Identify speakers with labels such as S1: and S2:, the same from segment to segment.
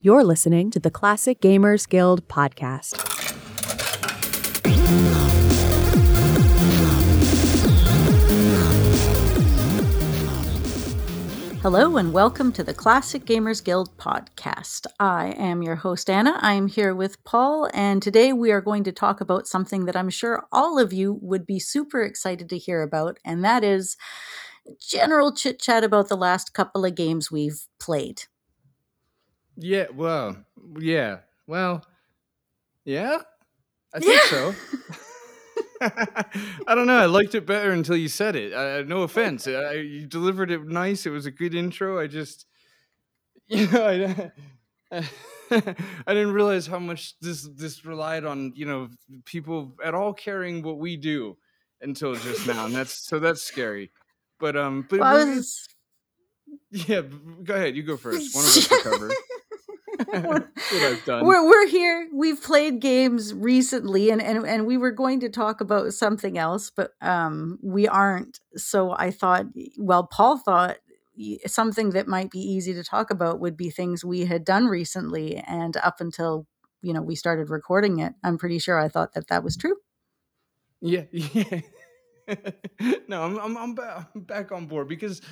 S1: You're listening to the Classic Gamers Guild podcast.
S2: Hello and welcome to the Classic Gamers Guild podcast. I am your host, Anna. I'm here with Paul, and today we are going to talk about something that I'm sure all of you would be super excited to hear about, and that is general chit chat about the last couple of games we've played.
S3: Yeah, well, yeah. Well, yeah. I think so. I don't know. I liked it better until you said it. Uh, no offense. I, you delivered it nice. It was a good intro. I just, you know, I, I didn't realize how much this this relied on you know people at all caring what we do until just now, and that's so that's scary. But um, but
S2: Well, was-
S3: yeah. Go ahead. You go first. One of us will cover. That's what I've done.
S2: We're we're here. We've played games recently, and, and and we were going to talk about something else, but um, we aren't. So I thought, well, Paul thought something that might be easy to talk about would be things we had done recently, and up until you know we started recording it, I'm pretty sure I thought that that was true.
S3: Yeah, yeah. no, I'm I'm I'm, ba- I'm back on board because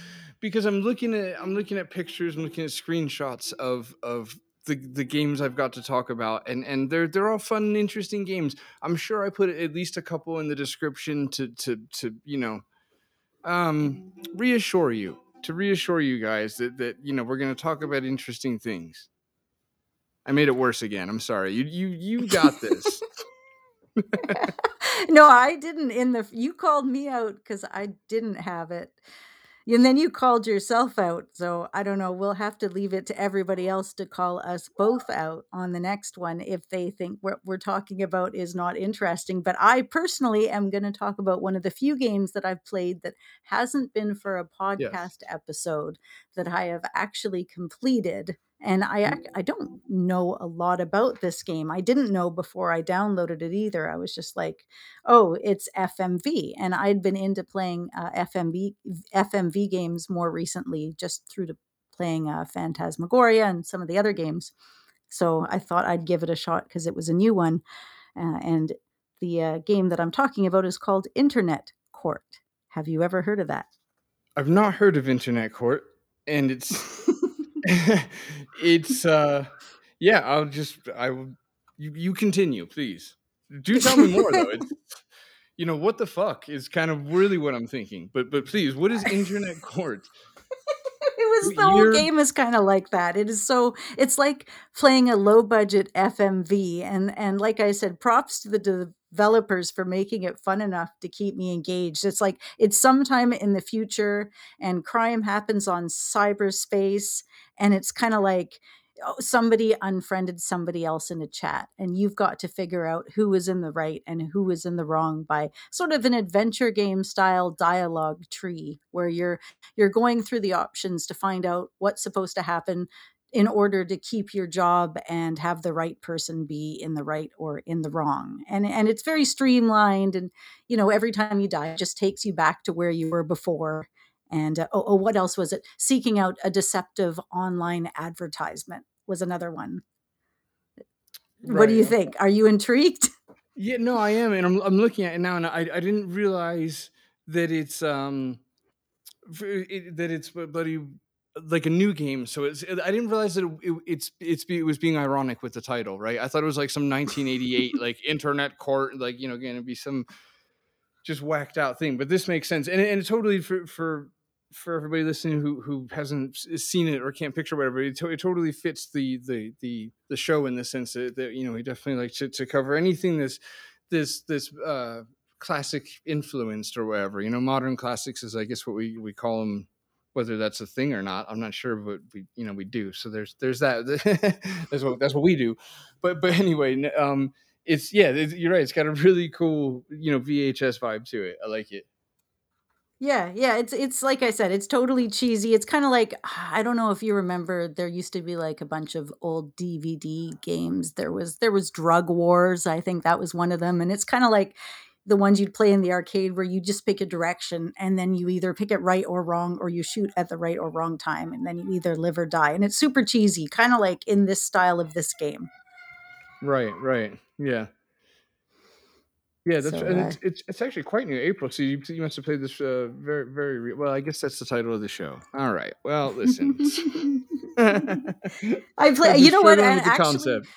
S3: because I'm looking at I'm looking at pictures, I'm looking at screenshots of of the the games I've got to talk about, and and they're they're all fun and interesting games. I'm sure I put at least a couple in the description to to to you know um reassure you to reassure you guys that that you know we're going to talk about interesting things. I made it worse again. I'm sorry. You you you got this.
S2: no, I didn't. In the you called me out because I didn't have it, and then you called yourself out. So I don't know. We'll have to leave it to everybody else to call us both out on the next one if they think what we're talking about is not interesting. But I personally am going to talk about one of the few games that I've played that hasn't been for a podcast episode that I have actually completed. And I I don't know a lot about this game. I didn't know before I downloaded it either. I was just like, oh, it's FMV, and I'd been into playing uh, FMV FMV games more recently, just through to playing uh, Phantasmagoria and some of the other games. So I thought I'd give it a shot because it was a new one, uh, and the uh, game that I'm talking about is called Internet Court. Have you ever heard of that?
S3: I've not heard of Internet Court, and it's it's uh yeah. I'll just I will you you continue, please. Do tell me more though. It's, you know what the fuck is kind of really what I'm thinking. But but please, what is Internet Court?
S2: it was the whole game is kind of like that it is so it's like playing a low budget fmv and and like i said props to the developers for making it fun enough to keep me engaged. It's like it's sometime in the future and crime happens on cyberspace and it's kind of like oh, somebody unfriended somebody else in a chat and you've got to figure out who is in the right and who is in the wrong by sort of an adventure game style dialogue tree where you're you're going through the options to find out what's supposed to happen in order to keep your job and have the right person be in the right or in the wrong and and it's very streamlined and you know every time you die it just takes you back to where you were before and uh, oh, oh what else was it? Seeking out a deceptive online advertisement was another one. What do you think? Are you intrigued?
S3: Yeah, no, I am, and I'm I'm looking at it now, and I I didn't realize that it's um it, that it's bloody like a new game. So it's I didn't realize that it, it, it's it's be- it was being ironic with the title, right? I thought it was like some 1988 like internet court, like you know, going to be some just whacked out thing. But this makes sense, and it- and it totally for for for everybody listening who who hasn't seen it or can't picture whatever, it, to, it totally fits the the the the show in the sense that, that you know we definitely like to, to cover anything this this this uh classic influenced or whatever you know modern classics is i guess what we we call them whether that's a thing or not i'm not sure but we you know we do. So there's there's that. That's what that's what we do. But but anyway um it's yeah it's, you're right it's got a really cool you know vhs vibe to it. I like it.
S2: Yeah, yeah, it's it's like I said, it's totally cheesy. It's kind of like I don't know if you remember there used to be like a bunch of old DVD games. There was there was Drug Wars, I think that was one of them, and it's kind of like the ones you'd play in the arcade where you just pick a direction and then you either pick it right or wrong or you shoot at the right or wrong time and then you either live or die and it's super cheesy kind of like in this style of this game
S3: right right yeah yeah, that's
S2: so uh,
S3: it's, it's it's actually quite new. April, so you you must have played this uh, very very re- well. I guess that's the title of the show. All right. Well, listen.
S2: i play you know what and actually
S3: concept.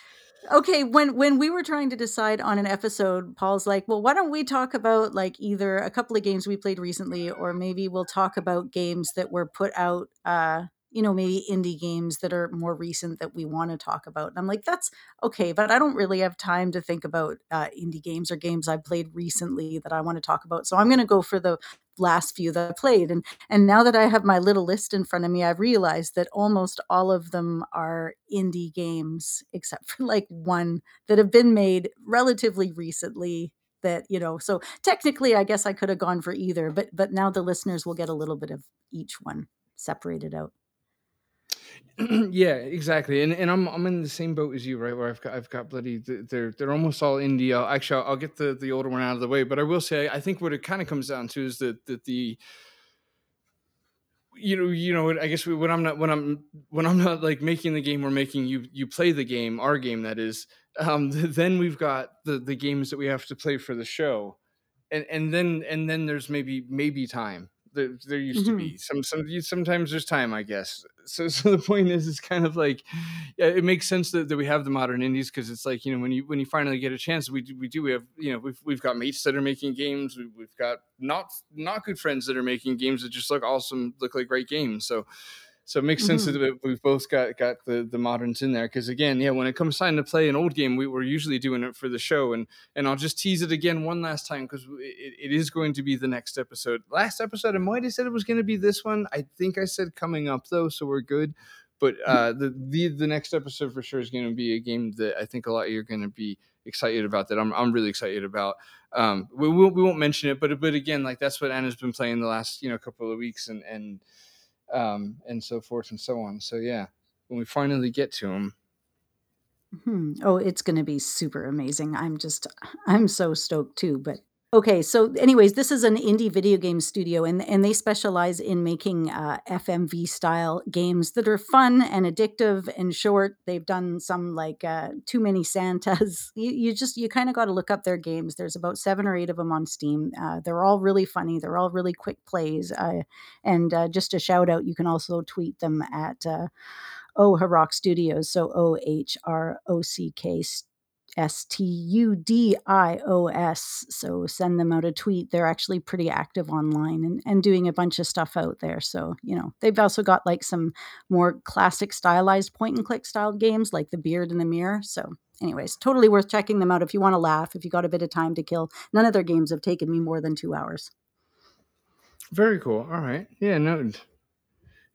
S2: Okay when when we were trying to decide on an episode paul's like well why don't we talk about like either a couple of games we played recently or maybe we'll talk about games that were put out uh you know maybe indie games that are more recent that we want to talk about. And i'm like that's okay but i don't really have time to think about uh, indie games or games i played recently that i want to talk about so i'm going to go for the last few that i played and and now that i have my little list in front of me i've realized that almost all of them are indie games except for like one that have been made relatively recently that you know so technically i guess i could have gone for either but but now the listeners will get a little bit of each one separated out
S3: yeah, exactly. And and I'm I'm in the same boat as you, right? Where I've got I've got bloody they're they're almost all indie. I'll, actually, I'll, I'll get the the older one out of the way, but I will say I think what it kind of comes down to is that that the you know you know i guess when i'm not when i'm when i'm not like making the game we're making you you play the game our game that is um then we've got the the games that we have to play for the show and and then and then there's maybe maybe time there, there used to
S2: hmm
S3: be. Some some sometimes there's time i guess. So so the point is it's kind of like yeah it makes sense that, that we have the modern indies because it's like you know when you when you finally get a chance we do we do we have you know we've, we've got mates that are making games. We, we've got not not good friends that are making games that just look awesome look like great games. So so it makes sense
S2: hmm
S3: that we- we've both got got the the moderns in there because again yeah when it comes time to play an old game we were usually doing it for the show. And and i'll just tease it again one last time because it, it is going to be the next episode. Last episode i might have said it was going to be this one. I think i said coming up though so we're good. But uh the the, the next episode for sure is going to be a game that i think a lot of you are going to be excited about that i'm, I'm really excited about. Um we, we, won't, we won't mention it but but again like that's what anna's been playing the last you know couple of weeks and and um, and so forth and so on. So yeah, when we finally get to them,
S2: Hmm. Oh, it's going to be super amazing. I'm just, I'm so stoked too. But okay, so anyways, this is an indie video game studio, and and they specialize in making uh, FMV style games that are fun and addictive and short. They've done some like uh, Too Many Santas. You you just you kind of got to look up their games. There's about seven or eight of them on Steam. Uh, they're all really funny. They're all really quick plays. Uh, and uh, just a shout out, you can also tweet them at. Uh, Oh Rock Studios. So O H R O C K S T U D I O S. So send them out a tweet. They're actually pretty active online and, and doing a bunch of stuff out there. So, you know, they've also got like some more classic stylized point and click style games like The Beard and the Mirror. So, anyways, totally worth checking them out if you want to laugh, if you got a bit of time to kill. None of their games have taken me more than two hours.
S3: very cool. All right, yeah, no.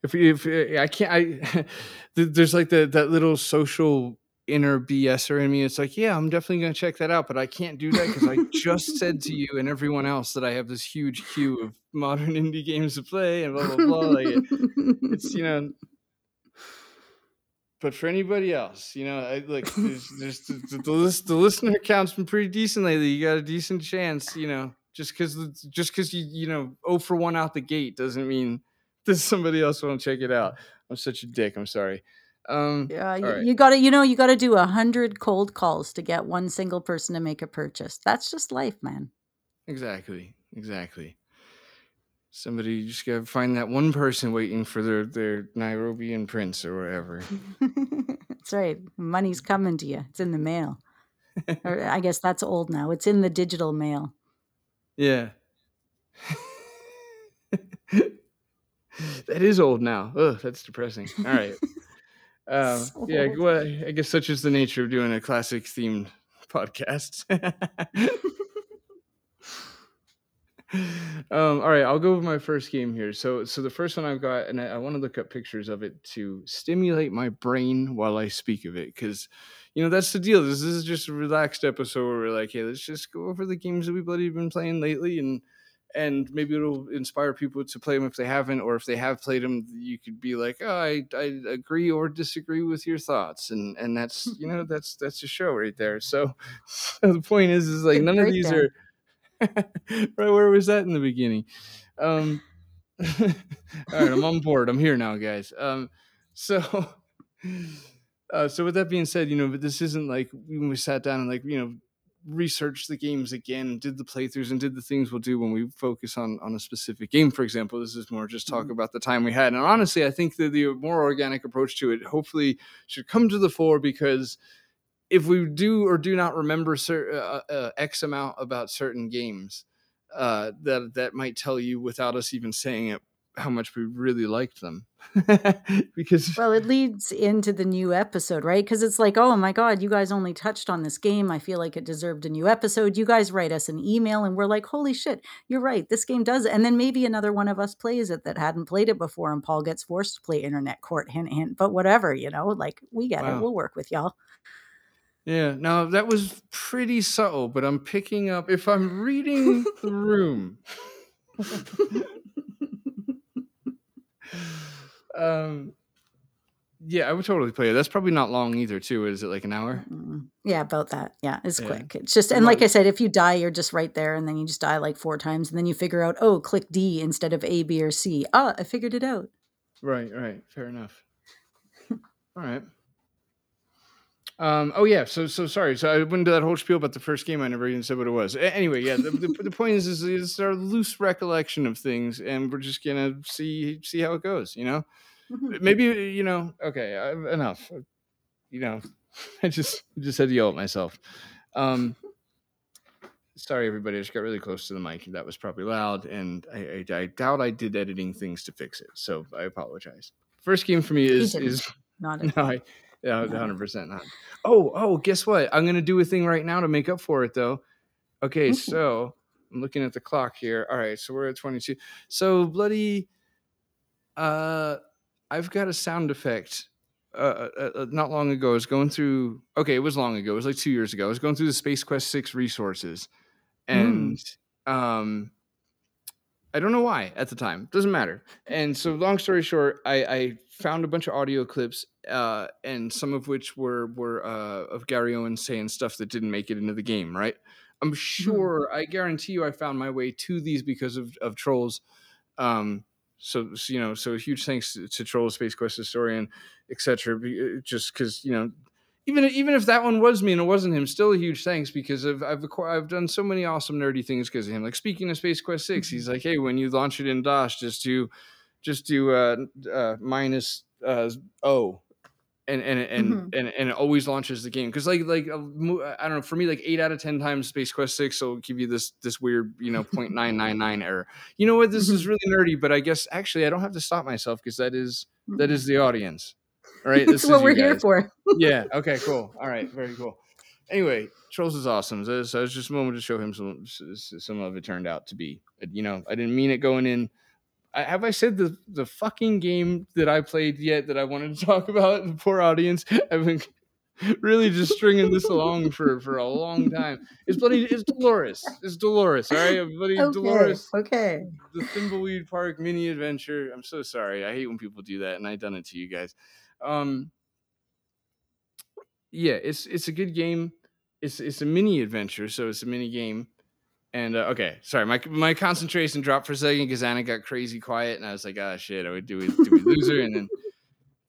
S3: If if uh, I can't, I there's like the that little social inner BSer in me. It's like, yeah, I'm definitely gonna check that out, but I can't do that because I just said to you and everyone else that I have this huge queue of modern indie games to play and blah blah blah. Like it, it's you know but for anybody else, you know, I, like there's, there's the, the, the, list, the listener count's been pretty decent lately. You got a decent chance, you know. Just because just because you you know oh for one out the gate doesn't mean that somebody else won't check it out. I'm such a dick. I'm sorry. Um,
S2: Yeah, you,
S3: right,
S2: you got to, you know, you got to do a hundred cold calls to get one single person to make a purchase. That's just life, man.
S3: exactly, exactly. Somebody just gotta find that one person waiting for their their Nairobian prince or whatever.
S2: That's right. Money's coming to you. It's in the mail. Or I guess that's old now. It's in the digital mail.
S3: Yeah. that is old now. Ugh, that's depressing. All right. Um,
S2: So
S3: yeah, well, I guess such is the nature of doing a classic themed podcast. um, all right, I'll go with my first game here. So, so the first one I've got, and I, I want to look up pictures of it to stimulate my brain while I speak of it, because you know that's the deal. This, this is just a relaxed episode where we're like, hey, let's just go over the games that we've bloody been playing lately, and and maybe it'll inspire people to play them if they haven't, or if they have played them, you could be like, oh, I, I agree or disagree with your thoughts, and and that's you know that's that's a show right there. So, so the point is, is like
S2: Good
S3: none of these are right, where was that in the beginning? Um, all right, I'm on board. I'm here now, guys. Um, so, uh, so with that being said, you know, but this isn't like when we sat down and like you know researched the games again, did the playthroughs, and did the things we'll do when we focus on on a specific game. For example, this is more just talk
S2: Mhm.
S3: about the time we had. And honestly, I think that the more organic approach to it hopefully should come to the fore because if we do or do not remember cer- uh, uh, X amount about certain games, uh, that that might tell you without us even saying it how much we really liked them. because
S2: Well, it leads into the new episode, right? Because it's like, oh my God, you guys only touched on this game. I feel like it deserved a new episode. You guys write us an email and we're like, holy shit, you're right. This game does. it. And then maybe another one of us plays it that hadn't played it before and Paul gets forced to play Internet Court, hint, hint. But whatever, you know, like we get it. We'll work with y'all.
S3: yeah, now that was pretty subtle, but I'm picking up if I'm reading the room. um yeah, I would totally play it. That's probably not long either, too. Is it like an hour?
S2: Mm, Yeah, about that. Yeah, it's
S3: Yeah.
S2: quick. It's just, and like I said, if you die, you're just right there, and then you just die like four times, and then you figure out, oh, click D instead of A, B, or C. Ah, I figured it out.
S3: Right, right. Fair enough. All right. Um, oh yeah, so so sorry. So I went into that whole spiel about the first game. I never even said what it was. Anyway, yeah. The, the, the point is, is, is our loose recollection of things, and we're just gonna see see how it goes. You know,
S2: Mhm.
S3: maybe you know. Okay, enough. You know, I just just had to yell at myself. Um, sorry, everybody. I just got really close to the mic. That was probably loud, and I, I, I doubt I did editing things to fix it. So I apologize. First game for me is is
S2: Not
S3: no, I, yeah, hundred percent not. Oh, oh, guess what? I'm gonna do a thing right now to make up for it, though. Okay,
S2: Ooh.
S3: so I'm looking at the clock here. All right, so we're at 22. So bloody, uh, I've got a sound effect. Uh, uh, uh, not long ago, I was going through. Okay, it was long ago. It was like two years ago. I was going through the Space Quest Six resources, and um, I don't know why at the time. Doesn't matter. And so, long story short, I, I found a bunch of audio clips, uh, and some of which were were uh, of Gary Owen saying stuff that didn't make it into the game. Right? I'm sure. I guarantee you, I found my way to these because of of Troels. Um, so, so, you know, so huge thanks to, to Troels, Space Quest historian, etc. Just because you know. Even, even if that one was me and it wasn't him, still a huge thanks because I've I've, I've done so many awesome nerdy things because of him. Like speaking of Space Quest 6 he's like, hey, when you launch it in DOS, just do just do uh, uh, minus uh, O, and and and,
S2: Mhm.
S3: and and it always launches the game because like like I don't know for me like eight out of ten times Space Quest Six will give you this this weird you know 0.999 error. You know what? This is really nerdy, but I guess actually I don't have to stop myself because that is that is the audience, right?
S2: That's
S3: This
S2: what
S3: is you
S2: we're here
S3: guys
S2: for.
S3: yeah. Okay. Cool. All right. Very cool. Anyway, Troels is awesome. So, so it was just a moment to show him some some of it turned out to be. You know, I didn't mean it going in. I, have I said the the fucking game that I played yet that I wanted to talk about? The poor audience. I've been really just stringing this along for for a long time. It's bloody. It's Dolores. It's Dolores. All right, bloody
S2: Okay.
S3: Dolores
S2: Okay.
S3: the Thimbleweed Park mini adventure. I'm so sorry. I hate when people do that, and I done it to you guys. Um, yeah, it's it's a good game. It's it's a mini adventure, so it's a mini game. And uh, okay, sorry, my my concentration dropped for a second because Anna got crazy quiet, and I was like, ah, shit, I would do we do we lose her, and then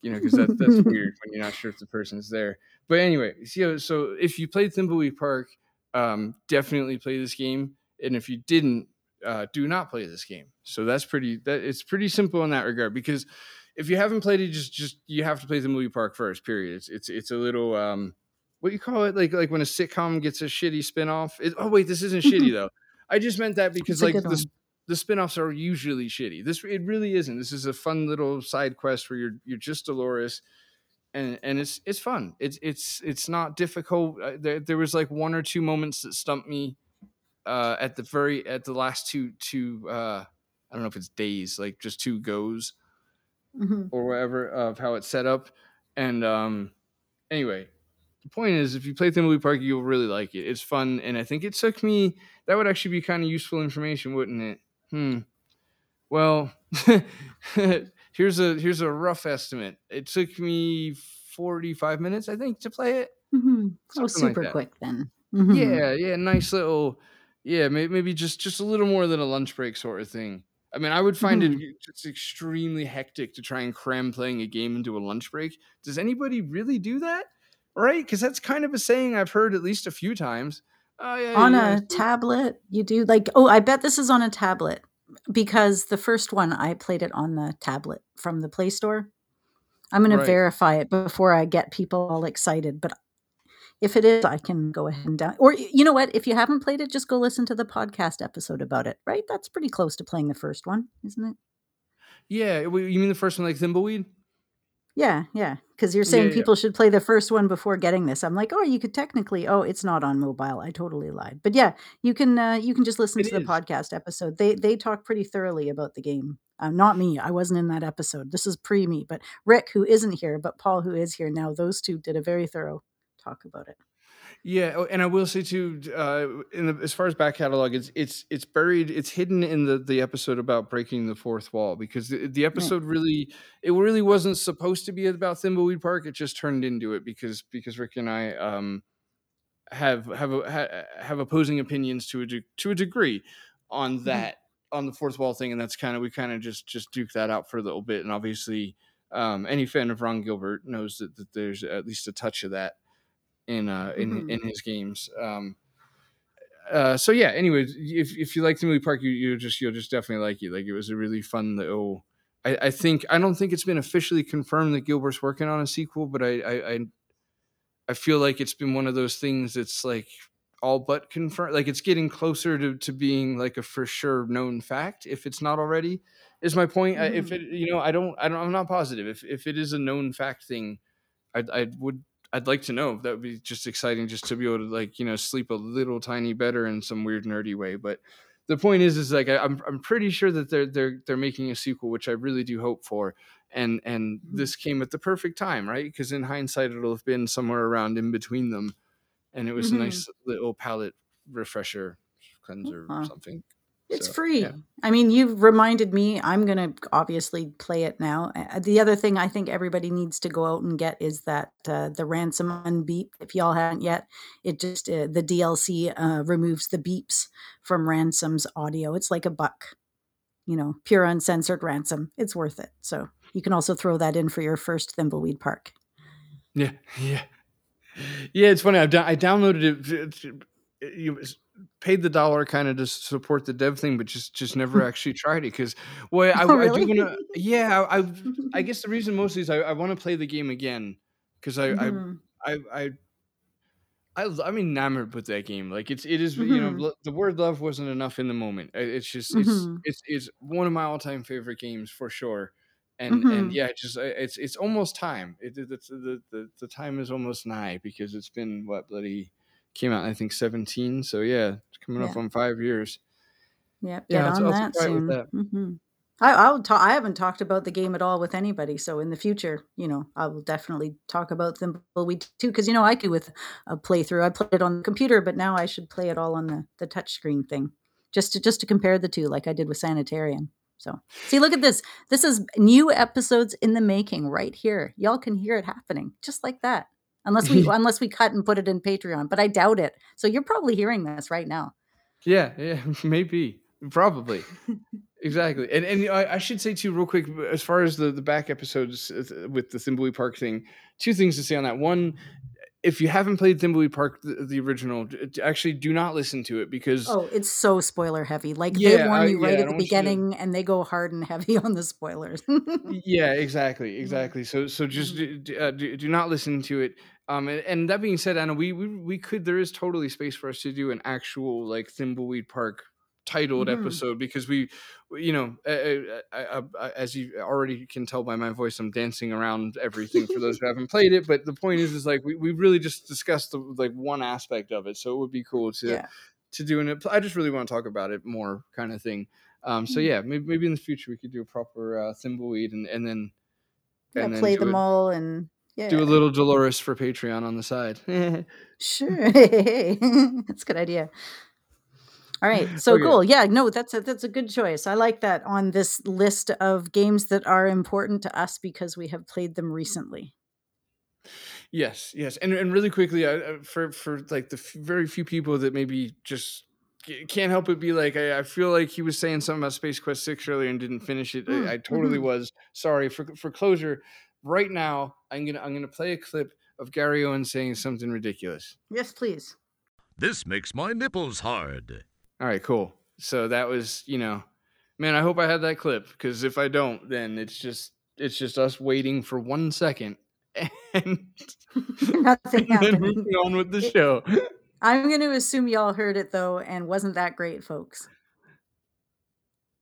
S3: you know, because that, that's weird when you're not sure if the person's there. But anyway, so so if you played Thimbleweed Park, um, definitely play this game, and if you didn't, uh, do not play this game. So that's pretty. That it's pretty simple in that regard because if you haven't played it, just just you have to play Thimbleweed Park first. Period. It's it's it's a little um, what you call it like like when a sitcom gets a shitty spinoff. It, oh wait, this isn't shitty though. I just meant that because like the
S2: one.
S3: the spin-offs are usually shitty. This it really isn't. This is a fun little side quest where you're you're just Dolores and and it's it's fun. It's it's it's not difficult. Uh, There there was like one or two moments that stumped me uh at the very at the last two two uh I don't know if it's days, like just two goes
S2: Mhm.
S3: or whatever of how it's set up. And um anyway, the point is if you play Thimbleweed Park, you'll really like it. It's fun, and I think it took me that would actually be kind of useful information, wouldn't it? Hmm. Well, here's a here's a rough estimate. It took me 45 minutes, I think, to play it.
S2: Mhm. Oh,
S3: Something like
S2: super quick then. Mhm.
S3: Yeah, yeah, nice little Yeah, may- maybe just just a little more than a lunch break sort of thing. I mean, I would find
S2: Mhm.
S3: it just extremely hectic to try and cram playing a game into a lunch break. Does anybody really do that? Right? Because that's kind of a saying I've heard at least a few times. Oh yeah,
S2: on
S3: know,
S2: a tablet you do like oh i bet this is on a tablet because the first one i played it on the tablet from the play store i'm going
S3: Right.
S2: to verify it before i get people all excited but if it is i can go ahead and down or you know what? If you haven't played it just go listen to the podcast episode about it right? That's pretty close to playing the first one isn't it?
S3: Yeah. You mean the first one, like Thimbleweed?
S2: yeah yeah because you're saying
S3: Yeah, yeah.
S2: people should play the first one before getting this. I'm like oh you could technically oh it's not on mobile. I totally lied. But yeah you can uh, you can just listen
S3: It
S2: to the podcast episode. They they talk pretty thoroughly about the game. Uh, not me. I wasn't in that episode. This is pre me but rick who isn't here but paul who is here now those two did a very thorough talk about it
S3: Yeah, oh, and I will say too, uh, in the, as far as back catalog, it's it's it's buried, it's hidden in the the episode about breaking the fourth wall because the, the episode really it really wasn't supposed to be about Thimbleweed Park. It just turned into it because because Rick and I um have have a, have opposing opinions to a de- to a degree on that on the fourth wall thing, and that's kind of we kind of just just duke that out for a little bit, and obviously. Um, any fan of Ron Gilbert knows that, that there's at least a touch of that in uh in
S2: Mhm.
S3: in his games. Um uh so yeah, anyways, if if you like Thimbleweed Park, you you just you'll just definitely like it. Like it was a really fun little I, I think I don't think it's been officially confirmed that Gilbert's working on a sequel, but I I I, I feel like it's been one of those things that's like all but confirmed like it's getting closer to, to being like a for sure known fact if it's not already is my point I, if it you know i don't i don't i'm not positive if if it is a known fact thing I, I would I'd like to know. That would be just exciting, just to be able to like you know sleep a little tiny better in some weird nerdy way. But the point is, is like I, I'm I'm pretty sure that they're they're they're making a sequel, which I really do hope for. And and
S2: Mhm.
S3: this came at the perfect time, right? Because in hindsight, it'll have been somewhere around in between them, and it was
S2: Mhm.
S3: a nice little palate refresher, cleanser,
S2: Uh-huh.
S3: something.
S2: It's
S3: So,
S2: free.
S3: yeah.
S2: I mean, you've reminded me. I'm going to obviously play it now. Uh, The other thing I think everybody needs to go out and get is that uh, the Ransome unbeep. If y'all haven't yet, it just uh, the DLC uh, removes the beeps from Ransome's audio. It's like a buck, you know, pure uncensored Ransome. It's worth it. So you can also throw that in for your first Thimbleweed Park.
S3: Yeah, yeah, yeah. It's funny. I've done, I downloaded it. You paid the dollar kind of to support the dev thing, but just just never actually tried it because, well, I,
S2: Oh,
S3: I do
S2: really?
S3: want to. Yeah, I, I guess the reason mostly is I, I want to play the game again because I,
S2: Mhm.
S3: I I I I I'm enamored with that game. Like it's it is you know
S2: Mhm.
S3: the word love wasn't enough in the moment. It's just it's
S2: Mhm.
S3: it's it's one of my all time favorite games for sure. And and
S2: Mhm.
S3: yeah, just it's it's almost time. It, it- it's the, the the time is almost nigh because it's been what bloody came out I think seventeen. So yeah, it's coming up on five years.
S2: Yep,
S3: Yeah,
S2: get on that
S3: take right with
S2: soon.
S3: that.
S2: hmm I, I'll talk. I haven't talked about the game at all with anybody, so in the future, you know, I will definitely talk about Thimbleweed too. Because you know, I do with a playthrough. I played it on the computer, but now I should play it all on the the touchscreen thing, just to just to compare the two, like I did with Sanitarium. So, see, look at this. This is new episodes in the making right here. Y'all can hear it happening just like that. Unless we unless we cut and put it in Patreon, but I doubt it. So you're probably hearing this right now.
S3: Yeah, yeah, maybe, probably, exactly. And and I, I should say too, real quick, as far as the the back episodes uh, with the Thimbleweed Park thing, two things to say on that. One, if you haven't played Thimbleweed Park, the, the original, actually do not listen to it because
S2: Oh, it's so spoiler heavy. Like they
S3: Yeah,
S2: warn
S3: I-
S2: you right
S3: yeah,
S2: at the
S3: you to-
S2: beginning and they go hard and heavy on the spoilers.
S3: yeah exactly exactly so so just do- uh, do, do not listen to it um and, and that being said anna we, we we could there is totally space for us to do an actual like thimbleweed park titled
S2: Mhm.
S3: episode because we you know uh, uh, uh, as you already can tell by my voice i'm dancing around everything for those who haven't played it but the point is is like we, we really just discussed the, like one aspect of it so it would be cool to
S2: Yeah.
S3: to do it i just really want to talk about it more kind of thing um, so
S2: Mhm.
S3: yeah, maybe, maybe in the future we could do a proper uh, thimbleweed and, and then
S2: yeah,
S3: and then
S2: play them
S3: a-
S2: all and yeah.
S3: do a little Dolores for Patreon on the side.
S2: Sure. that's a good idea. All right. So
S3: Okay.
S2: cool. Yeah, no, that's a that's a good choice. I like that on this list of games that are important to us because we have played them recently.
S3: yes, yes, and and really quickly, uh, for for like the very few people that maybe just can't help but be like, I, I, feel like he was saying something about Space Quest Six earlier and didn't finish it. Mm, I, I, totally mm-hmm. was. Sorry for for closure. Right now, I'm gonna I'm gonna play a clip of Gary Owen saying something ridiculous.
S2: Yes, please.
S4: This makes my nipples hard.
S3: All right, cool. So that was, you know, man. I hope I had that clip because if I don't, then it's just it's just us waiting for one second and
S2: nothing
S3: and then moving on with the show.
S2: I'm going to assume y'all heard it though, and wasn't that great, folks?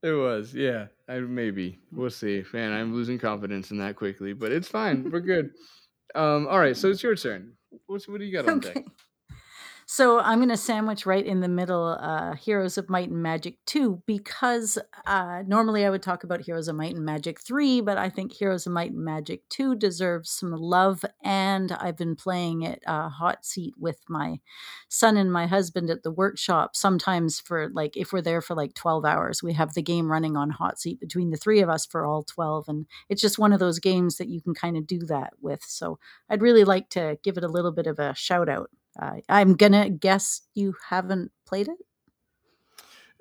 S3: It was, yeah. I, maybe we'll see. Man, I'm losing confidence in that quickly, but it's fine. We're good. Um, all right, so it's your turn. What's what do you got on okay. deck?
S2: So I'm going to sandwich right in the middle uh, Heroes of Might and Magic 2 because uh, normally I would talk about Heroes of Might and Magic 3, but I think Heroes of Might and Magic 2 deserves some love. And I've been playing it uh, hot seat with my son and my husband at the workshop. Sometimes for like, if we're there for like 12 hours, we have the game running on hot seat between the three of us for all 12. And it's just one of those games that you can kind of do that with. So I'd really like to give it a little bit of a shout out. Uh, I'm gonna guess you haven't played it.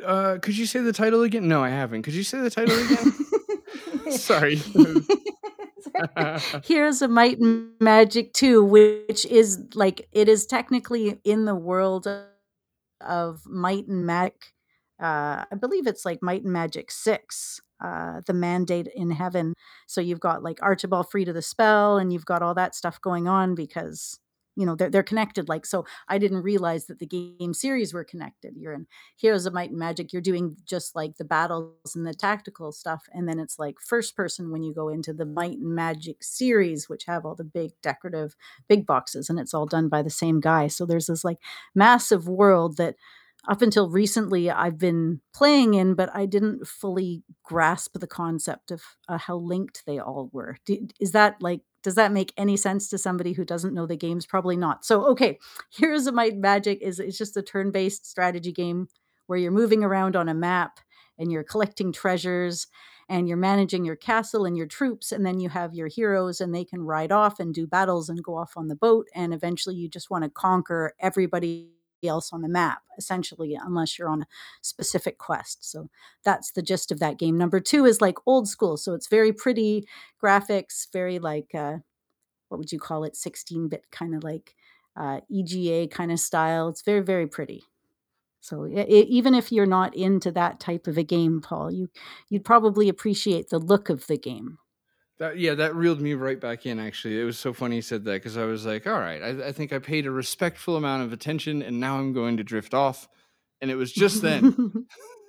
S3: Uh, could you say the title again? No, I haven't. Could you say the title again? Sorry.
S2: Heroes of Might and Magic 2, which is like it is technically in the world of Might and Magic. Uh, I believe it's like Might and Magic 6, uh, the mandate in heaven. So you've got like Archibald free to the spell, and you've got all that stuff going on because you know they're, they're connected like so i didn't realize that the game series were connected you're in heroes of might and magic you're doing just like the battles and the tactical stuff and then it's like first person when you go into the might and magic series which have all the big decorative big boxes and it's all done by the same guy so there's this like massive world that up until recently I've been playing in, but I didn't fully grasp the concept of uh, how linked they all were. Is that like does that make any sense to somebody who doesn't know the games? Probably not. So, okay, of Might Magic is it's just a turn-based strategy game where you're moving around on a map and you're collecting treasures and you're managing your castle and your troops and then you have your heroes and they can ride off and do battles and go off on the boat and eventually you just want to conquer everybody else on the map, essentially, unless you're on a specific quest. So that's the gist of that game. Number two is like old school. So it's very pretty graphics, very like, uh, what would you call it? 16 bit kind of like uh, EGA kind of style. It's very, very pretty. So it, even if you're not into that type of a game, Paul, you you'd probably appreciate the look of the game.
S3: That, yeah, that reeled me right back in. Actually, it was so funny you said that because I was like, "All right, I, I, think I paid a respectful amount of attention, and now I'm going to drift off." And it was just then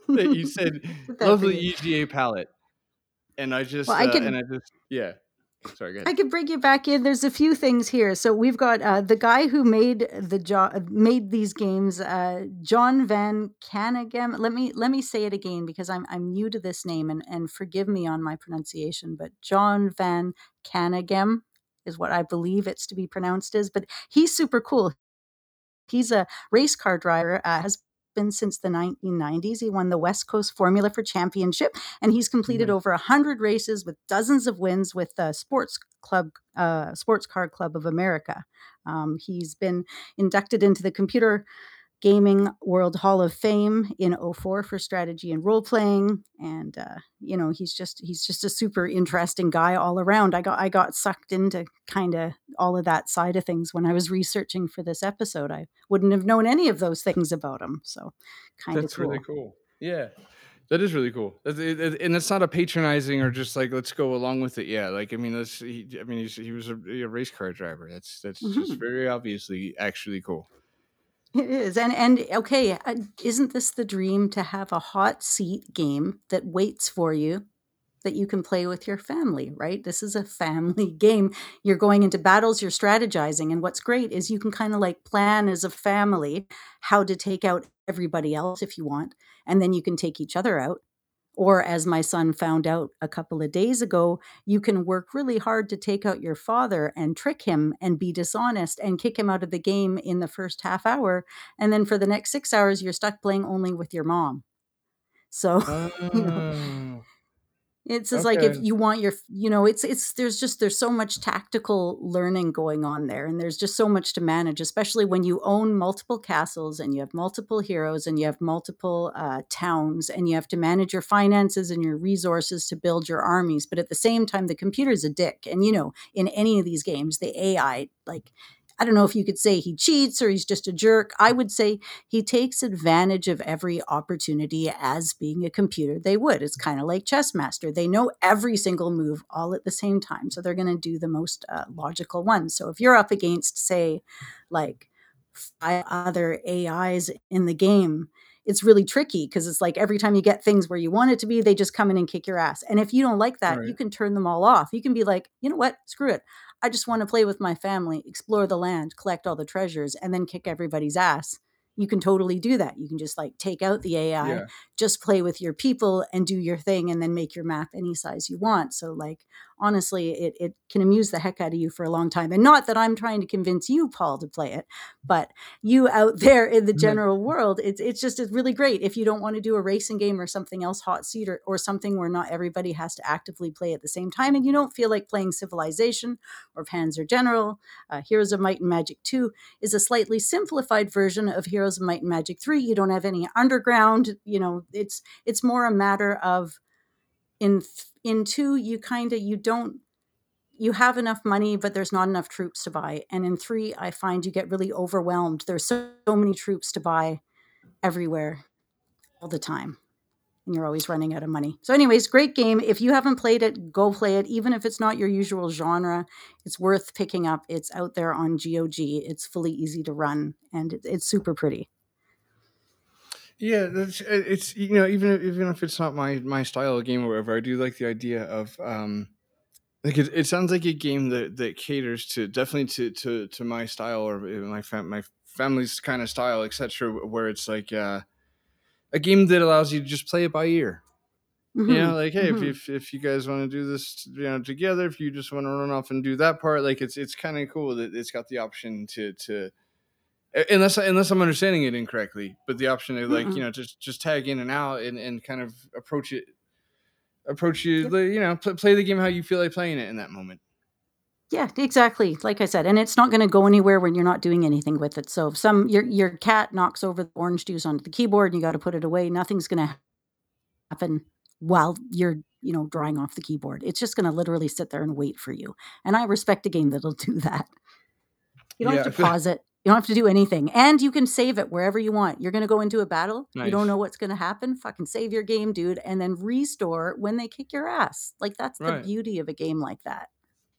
S3: that you said, "Lovely EGA palette," and I just, well, I uh, and I just, yeah, Sorry,
S2: I could bring you back in. There's a few things here. So we've got uh, the guy who made the jo- made these games, uh, Jon Van Caneghem. Let me let me say it again because I'm I'm new to this name and and forgive me on my pronunciation. But Jon Van Caneghem is what I believe it's to be pronounced as. But he's super cool. He's a race car driver. Uh, has been since the 1990s. He won the West Coast Formula for Championship, and he's completed mm-hmm. over 100 races with dozens of wins with the Sports Club, uh, Sports Car Club of America. Um, he's been inducted into the Computer Gaming World Hall of Fame in 04 for strategy and role playing and uh, you know he's just he's just a super interesting guy all around. I got I got sucked into kind of all of that side of things when I was researching for this episode. I wouldn't have known any of those things about him. So kind of
S3: That's
S2: cool.
S3: really cool. Yeah. That is really cool, and it's not a patronizing or just like let's go along with it. Yeah, like I mean, let's. He, I mean, he was a, a, race car driver. That's that's mm-hmm. just very obviously actually cool.
S2: It is. And and okay, uh, isn't this the dream to have a hot seat game that waits for you that you can play with your family, right? This is a family game. You're going into battles, you're strategizing, and what's great is you can kind of like plan as a family how to take out everybody else if you want, and then you can take each other out or, as my son found out a couple of days ago, you can work really hard to take out your father and trick him and be dishonest and kick him out of the game in the first half hour. And then for the next six hours, you're stuck playing only with your mom. So,
S3: Oh.
S2: It's just like if you want your, you know, it's it's there's just there's so much tactical learning going on there, and there's just so much to manage, especially when you own multiple castles and you have multiple heroes and you have multiple uh, towns, and you have to manage your finances and your resources to build your armies. But at the same time, the computer's a dick, and you know, in any of these games, the AI like I don't know if you could say he cheats or he's just a jerk. I would say he takes advantage of every opportunity as being a computer they would. It's kind of like chess master. They know every single move all at the same time. So they're going to do the most uh, logical ones. So if you're up against, say, like five other AIs in the game, it's really tricky because it's like every time you get things where you want it to be, they just come in and kick your ass. And if you don't like that, right. you can turn them all off. You can be like, you know what? Screw it. I just want to play with my family, explore the land, collect all the treasures, and then kick everybody's ass you can totally do that. You can just like take out the AI, yeah. just play with your people and do your thing and then make your map any size you want. So like honestly, it it can amuse the heck out of you for a long time. And not that I'm trying to convince you, Paul, to play it, but you out there in the general world, it's it's just it's really great. If you don't want to do a racing game or something else hot seat or, or something where not everybody has to actively play at the same time and you don't feel like playing Civilization or Panzer General, uh, Heroes of Might and Magic 2 is a slightly simplified version of Heroes Heroes of Might and Magic 3. You don't have any underground, you know, it's it's more a matter of in in 2 you kind of you don't you have enough money but there's not enough troops to buy. And in 3 I find you get really overwhelmed. There's so, so many troops to buy everywhere all the time and you're always running out of money. So, anyways, great game. If you haven't played it, go play it. Even if it's not your usual genre, it's worth picking up. It's out there on GOG. It's fully easy to run, and it's super pretty.
S3: Yeah, that's it's you know even even if it's not my my style of game or whatever, I do like the idea of um like it, it sounds like a game that that caters to definitely to to to my style or my fam- my family's kind of style, etc. Where it's like uh a game that allows you to just play it by ear. Mm-hmm. You know, like hey, mm-hmm. if, if if you guys want to do this, you know, together, if you just want to run off and do that part, like it's it's kind of cool that it's got the option to to unless unless I'm understanding it incorrectly, but the option to like mm-hmm. you know just just tag in and out and and kind of approach it approach you yep. you know play, play the game how you feel like playing it in that moment.
S2: Yeah, exactly. Like I said, and it's not going to go anywhere when you're not doing anything with it. So if some your your cat knocks over the orange juice onto the keyboard and you got to put it away, nothing's going to happen while you're you know drawing off the keyboard. It's just going to literally sit there and wait for you. And I respect a game that'll do that. You don't yeah. have to pause it. You don't have to do anything. And you can save it wherever you want. You're going to go into a battle. Nice. You don't know what's going to happen. Fucking save your game, dude, and then restore when they kick your ass. Like that's right. the beauty of a game like that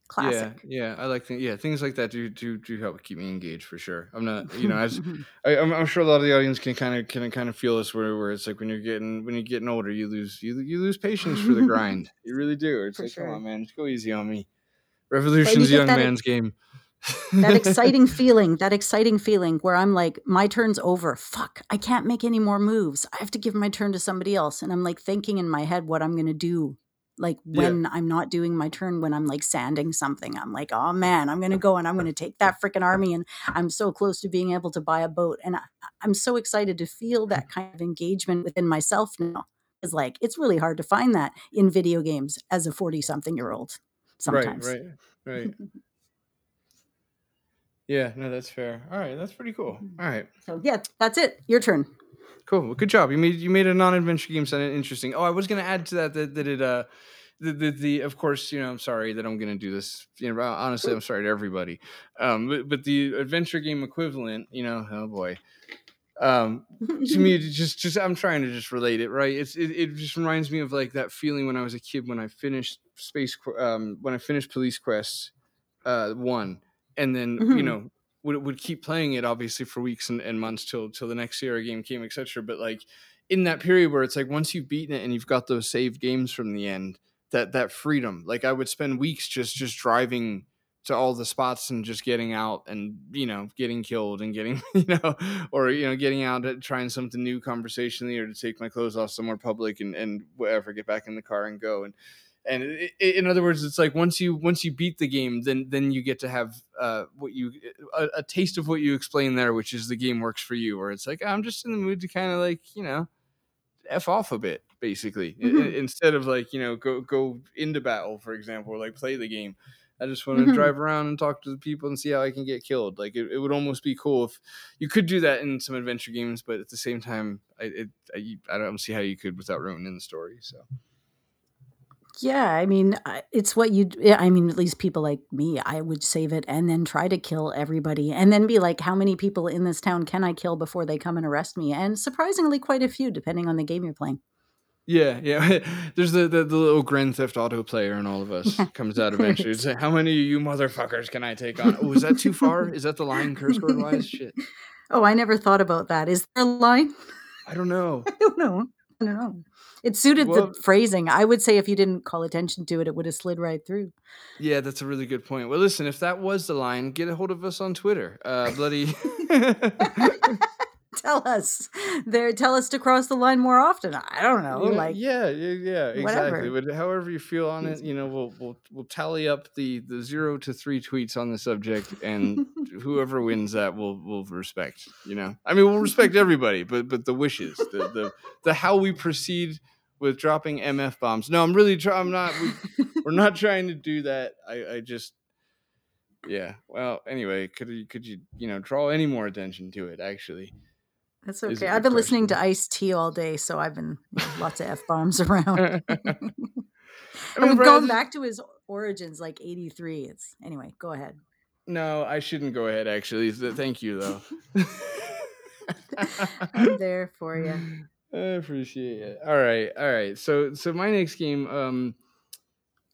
S2: classic.
S3: Yeah, yeah, I like th- yeah things like that do do do help keep me engaged for sure. I'm not you know as I, am I'm sure a lot of the audience can kind of can kind of feel this where where it's like when you're getting when you're getting older you lose you you lose patience for the grind. You really do. It's for like sure. come on man, just go easy on me. Revolution's young man's game.
S2: That exciting feeling, that exciting feeling where I'm like, my turn's over. Fuck, I can't make any more moves. I have to give my turn to somebody else. And I'm like thinking in my head what I'm going to do like when yeah. I'm not doing my turn, when I'm like sanding something, I'm like, oh man, I'm gonna go and I'm gonna take that freaking army, and I'm so close to being able to buy a boat, and I, am so excited to feel that kind of engagement within myself now. Is like it's really hard to find that in video games as a 40 something year old. Sometimes,
S3: right, right, right. yeah, no, that's fair. All right, that's pretty cool. Mm-hmm. All right,
S2: so yeah, that's it. Your turn.
S3: Cool. Well, good job. You made you made a non-adventure game sound interesting. Oh, I was going to add to that that, that it uh the, the, the of course you know I'm sorry that I'm going to do this. You know, honestly, I'm sorry to everybody. Um, but, but the adventure game equivalent, you know, oh boy. Um, to me, just just I'm trying to just relate it right. It's it, it just reminds me of like that feeling when I was a kid when I finished space um when I finished Police Quest uh one and then mm-hmm. you know would would keep playing it obviously for weeks and, and months till till the next Sierra game came, etc. But like in that period where it's like once you've beaten it and you've got those saved games from the end, that that freedom. Like I would spend weeks just just driving to all the spots and just getting out and you know getting killed and getting you know or you know getting out and trying something new conversationally or to take my clothes off somewhere public and and whatever get back in the car and go and and it, it, in other words it's like once you once you beat the game then then you get to have uh, what you a, a, taste of what you explain there which is the game works for you or it's like i'm just in the mood to kind of like you know f off a bit basically. I-
S2: Mhm.
S3: instead of like you know go go into battle, for example, or like play the game. I just want to
S2: Mhm.
S3: drive around and talk to the people and see how I can get killed. Like it, it would almost be cool if you could do that in some adventure games, but at the same time, I it, I, I don't see how you could without ruining the story. So
S2: Yeah, I mean, I- it's what you. Yeah, I mean, at least people like me, I would save it and then try to kill everybody, and then be like, "How many people in this town can I kill before they come and arrest me?" And surprisingly, quite a few, depending on the game you're playing.
S3: yeah, yeah. There's the, the the little Grand Theft Auto player in all of us
S2: Yeah,
S3: comes out eventually. It's like, how many of you motherfuckers can I take on? Oh, is that too far? Is that the line curse word wise? Shit,
S2: Oh, I never thought about that. Is there a line?
S3: I don't know.
S2: I don't know. I don't know. It suited
S3: Well-
S2: the phrasing. I would say if you didn't call attention to it, it would have slid right through.
S3: Yeah, that's a really good point. Well, listen, if that was the line, get a hold of us on Twitter. Uh, bloody.
S2: Tell us there. Tell us to cross the line more often. I don't know.
S3: Know,
S2: like,
S3: yeah, yeah, yeah, exactly. But however you feel on it, you know, we'll we'll we'll tally up the the zero to three tweets on the subject, and whoever wins that will will respect. You know, I mean, we'll respect everybody, but but the wishes, the the the how we proceed with dropping MF bombs. No, I'm really trying. I'm not. We, we're not trying to do that. I I just. Yeah. Well. Anyway, could you could you you know draw any more attention to it? Actually,
S2: That's okay. I've been listening to
S3: question.
S2: Ice T all day, so I've been lots of f bombs around.
S3: I
S2: and
S3: mean,
S2: we've gone back to his origins, like '83. It's anyway. Go ahead.
S3: No, I shouldn't go ahead. Actually, thank you though.
S2: I'm there for you.
S3: I appreciate it. All right, all right. So, so my next game um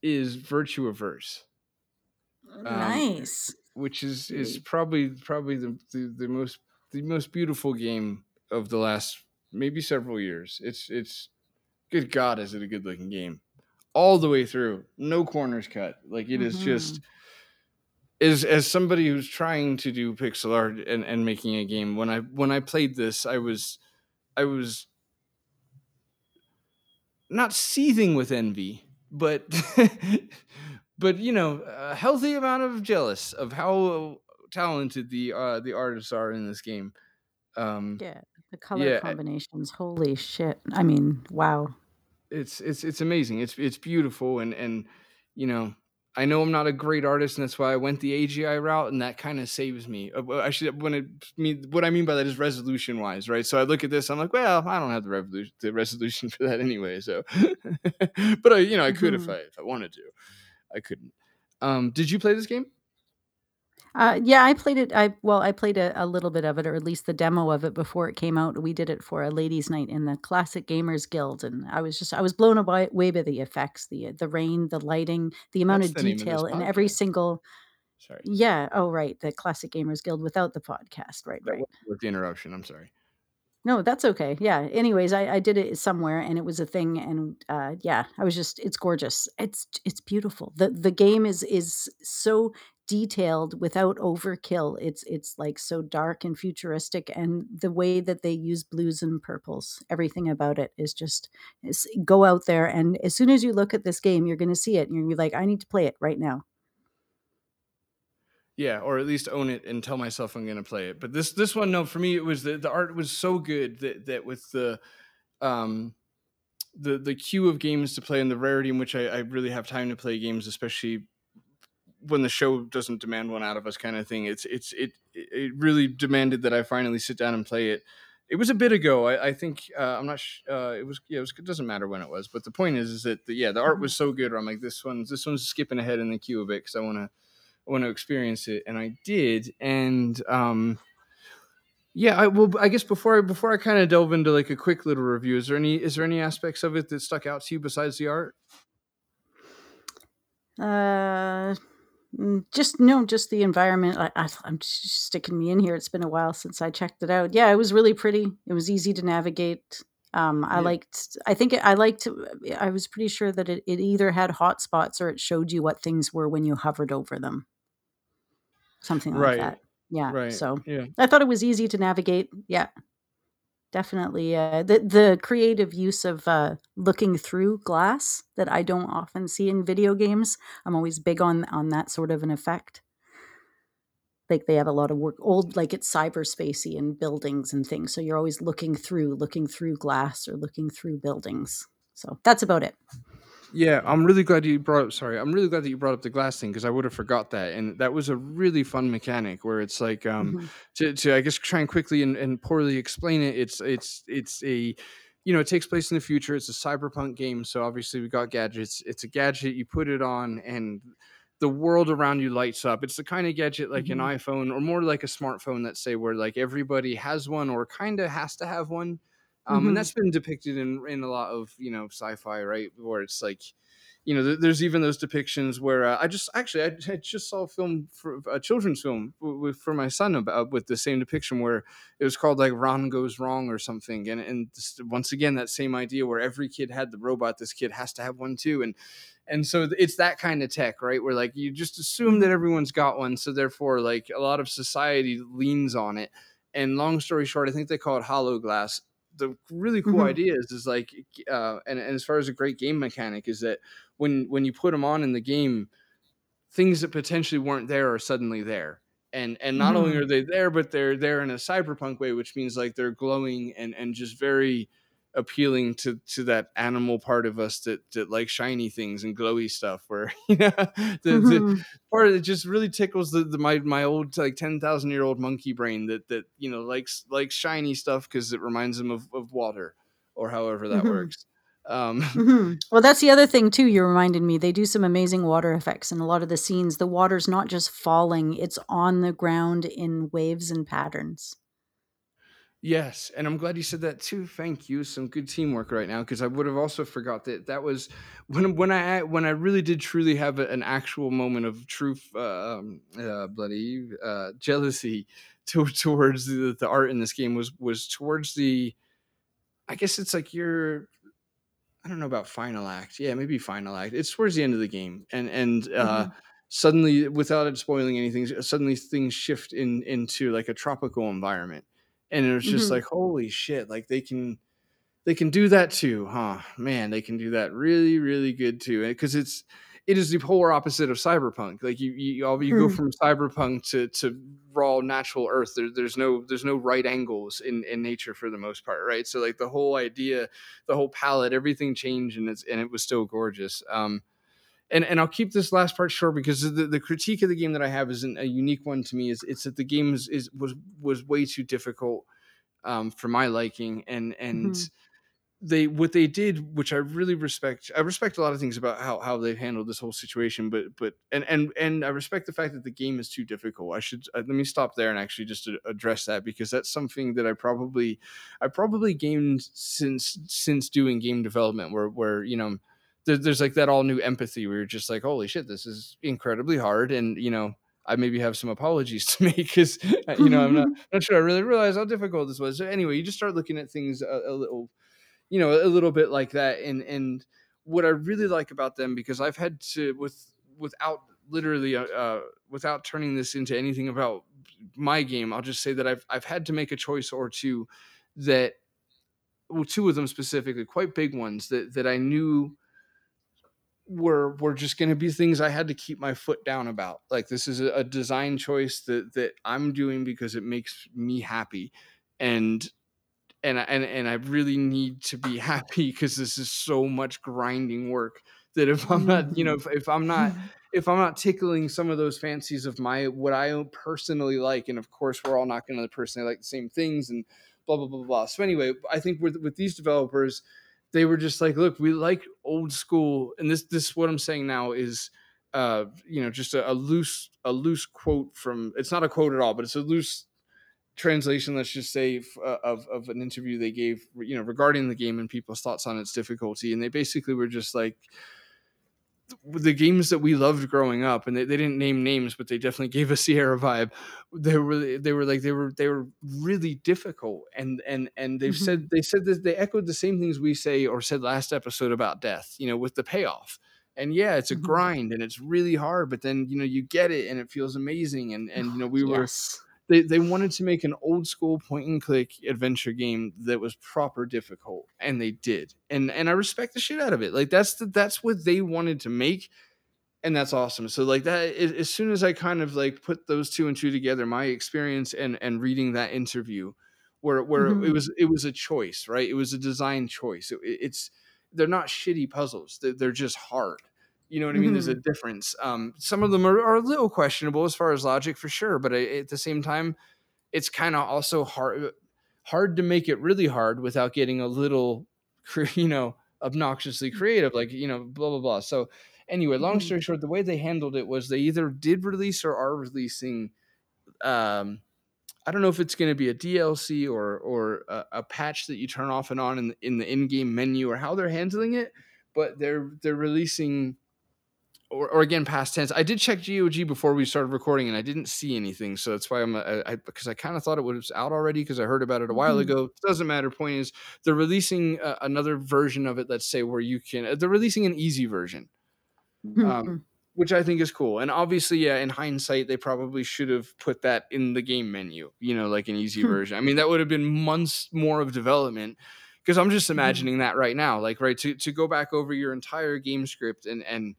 S3: is Virtuaverse, Um,
S2: nice.
S3: which is is probably probably the, the the most the most beautiful game of the last maybe several years. It's it's good God, is it a good looking game all the way through, no corners cut. Like it is just as as somebody who's trying to do pixel art and, and making a game when i when i played this i was i was not seething with envy but but you know a healthy amount of jealous of how talented the uh the artists are in this game um
S2: Yeah, the color
S3: yeah, I-
S2: combinations. Holy shit! I mean, wow.
S3: it's it's it's amazing. It's it's beautiful and and you know I know I'm not a great artist and that's why I went the AGI route and that kind of saves me. Uh, Actually, when it mean what I mean by that is resolution wise, right? So I look at this, I'm like, well, I don't have the resolution the resolution for that anyway. So, but I you know I could if
S2: Mhm.
S3: I if I wanted to, I couldn't. Um, did you play this game?
S2: Uh, yeah, I played it. I well, I played a, a little bit of it, or at least the demo of it before it came out. We did it for a ladies' night in the Classic Gamers Guild, and I was just I was blown away, away by the effects, the the rain, the lighting, the amount
S3: That's
S2: of
S3: the name of this
S2: detail in every
S3: podcast.
S2: single.
S3: Sorry,
S2: Yeah. Oh, right. The Classic Gamers Guild without the podcast. Right.
S3: that
S2: Right.
S3: was worth the interruption. I'm sorry.
S2: No, that's okay. Yeah. Anyways, I, I did it somewhere and it was a thing and uh yeah, I was just it's gorgeous. It's it's beautiful. The the game is is so detailed without overkill. It's it's like so dark and futuristic and the way that they use blues and purples, everything about it is just is, go out there and as soon as you look at this game, you're going to see it and you're gonna be like I need to play it right now.
S3: Yeah, or at least own it and tell myself I'm going to play it. But this this one, no, for me, it was the the art was so good that that with the um the the queue of games to play and the rarity in which I, I really have time to play games, especially when the show doesn't demand one out of us, kind of thing. It's it's it it really demanded that I finally sit down and play it. It was a bit ago. I, I think uh, I'm not. Sh- uh, it was. Yeah, it, was, it doesn't matter when it was. But the point is, is that the, yeah, the art was so good. Where I'm like, this one's this one's skipping ahead in the queue a bit because I want to I want to experience it, and I did. And um, yeah, I well, I guess before I before I kind of delve into like a quick little review, is there any is there any aspects of it that stuck out to you besides the art?
S2: Uh, just no, just the environment. I, I, I'm just sticking me in here. It's been a while since I checked it out. Yeah, it was really pretty. It was easy to navigate. Um, I
S3: Yeah.
S2: liked. I think it, I liked. I was pretty sure that it, it either had hot spots or it showed you what things were when you hovered over them. Something like
S3: Right.
S2: that. Yeah.
S3: Right.
S2: So
S3: yeah.
S2: I thought it was easy to navigate. Yeah. Definitely. Uh, the the creative use of uh, looking through glass that I don't often see in video games. I'm always big on on that sort of an effect. Like they have a lot of work old like it's cyberspacey and buildings and things. So you're always looking through, looking through glass or looking through buildings. So that's about it.
S3: Yeah, I'm really glad you brought up. Sorry, I'm really glad that you brought up the glass thing because I would have forgot that, and that was a really fun mechanic where it's like um
S2: Mhm.
S3: to, to I guess try and quickly and, and poorly explain it. It's it's it's a you know it takes place in the future. It's a cyberpunk game, so obviously we got gadgets. It's a gadget you put it on and the world around you lights up. It's the kind of gadget like an
S2: Mhm.
S3: iPhone or more like a smartphone that say where like everybody has one or kind of has to have one um, and
S2: Mhm.
S3: that's been depicted in in a lot of you know sci-fi, right? Where it's like, you know, th- there's even those depictions where uh, I just actually I, I just saw a film for a children's film with for my son about with the same depiction where it was called like Ron Goes Wrong or something, and and once again that same idea where every kid had the robot, this kid has to have one too, and and so it's that kind of tech, right? Where like you just assume that
S2: Mhm.
S3: everyone's got one, so therefore like a lot of society leans on it. And long story short, I think they call it hollow glass the really cool
S2: Mhm.
S3: idea is, is like uh and, and as far as a great game mechanic is that when when you put them on in the game things that potentially weren't there are suddenly there and and not only
S2: Mhm.
S3: are they there but they're there in a cyberpunk way which means like they're glowing and and just very appealing to to that animal part of us that that like shiny things and glowy stuff where you know the, the
S2: Mhm.
S3: part of it just really tickles the, the my my old like 10,000 year old monkey brain that that you know likes likes shiny stuff cuz it reminds him of of water or however that
S2: Mhm.
S3: works um
S2: Mhm. Well, that's the other thing too. You reminded me. They do some amazing water effects in a lot of the scenes. The water's not just falling; it's on the ground in waves and patterns.
S3: Yes, and I'm glad you said that too. Thank you. Some good teamwork right now because I would have also forgot that that was when when I when I really did truly have a, an actual moment of true uh, um, uh, bloody uh, jealousy to, towards the, the art in this game was was towards the I guess it's like your I don't know about final act. Yeah, maybe final act. It's towards the end of the game, and and uh,
S2: Mhm.
S3: suddenly, without it spoiling anything, suddenly things shift in into like a tropical environment, and it was just
S2: Mhm.
S3: like, holy shit! Like they can they can do that too, huh? Man, they can do that really, really good too. Because it's it is the polar opposite of cyberpunk. Like you you all you go
S2: Mhm.
S3: from cyberpunk to to raw natural earth. There, there's no there's no right angles in in nature for the most part, right? So like the whole idea, the whole palette, everything changed and it's and it was still gorgeous. Um and and I'll keep this last part short because the, the critique of the game that I have isn't a unique one to me. Is it's that the game is, is was was way too difficult um, for my liking, and and
S2: Mhm.
S3: they what they did, which I really respect. I respect a lot of things about how how they've handled this whole situation, but but and and and I respect the fact that the game is too difficult. I should uh, let me stop there and actually just address that because that's something that I probably I probably gained since since doing game development, where where you know there, there's like that all new empathy where you're just like, holy shit, this is incredibly hard, and you know. I maybe have some apologies to make because you know I'm not not sure I really realized how difficult this was. So anyway, you just start looking at things a, a little you know a little bit like that and and what i really like about them because i've had to with without literally uh, uh without turning this into anything about my game i'll just say that i've i've had to make a choice or two that well two of them specifically quite big ones that that i knew were were just going to be things i had to keep my foot down about. Like this is a, a design choice that that i'm doing because it makes me happy. And and I- and and I really need to be happy because this is so much grinding work that if I'm not, you know, if, if I'm not mm-hmm. if I'm not tickling some of those fancies of my what I personally like, and of course we're all not going to personally like the same things and blah blah blah blah. So anyway, I think with with these developers, they were just like, look, we like old school, and this this what I'm saying now is. Uh, you know, just a, a loose a loose quote from. It's not a quote at all, but it's a loose translation let's just say f- uh, of, of an interview they gave you know regarding the game and people's thoughts on its difficulty and they basically were just like the games that we loved growing up and they, they didn't name names but they definitely gave a sierra vibe they were they were like they were they were really difficult and and and they've
S2: Mhm.
S3: said they said that they echoed the same things we say or said last episode about death you know with the payoff and yeah it's a
S2: Mhm.
S3: grind and it's really hard but then you know you get it and it feels amazing and and you know we were they, they wanted to make an old school point and click adventure game that was proper difficult and they did and and i respect the shit out of it like that's the, that's what they wanted to make and that's awesome so like that as, soon as i kind of like put those two and two together my experience and and reading that interview where where it
S2: Mhm.
S3: was it was a choice right it was a design choice it, it's they're not shitty puzzles. They're, they're just hard. You know what I mean? There's a
S2: Mhm.
S3: difference. Um, some of them are, are a little questionable as far as logic for sure, but a- at the same time, it's kind of also hard hard to make it really hard without getting a little, you know, obnoxiously creative, like you know, blah blah blah. So anyway, long
S2: Mhm.
S3: story short, the way they handled it was they either did release or are releasing. Um, I don't know if it's going to be a DLC or or a, a patch that you turn off and on in the, in the in-game menu or how they're handling it, but they're they're releasing or, or again past tense. I did check GOG before we started recording and I didn't see anything, so that's why I'm I, I because I kind of thought it was out already because I heard about it a while
S2: Mhm.
S3: ago. Doesn't matter. Point is, they're releasing uh, another version of it. Let's say where you can. uh, They're releasing an easy version. Um, which I think is cool. And obviously, yeah, in hindsight, they probably should have put that in the game menu, you know, like an easy
S2: Hmm.
S3: version. I mean, that would have been months more of development. Because I'm just
S2: Mhm.
S3: imagining that right now, like right to to go back over your entire game script and and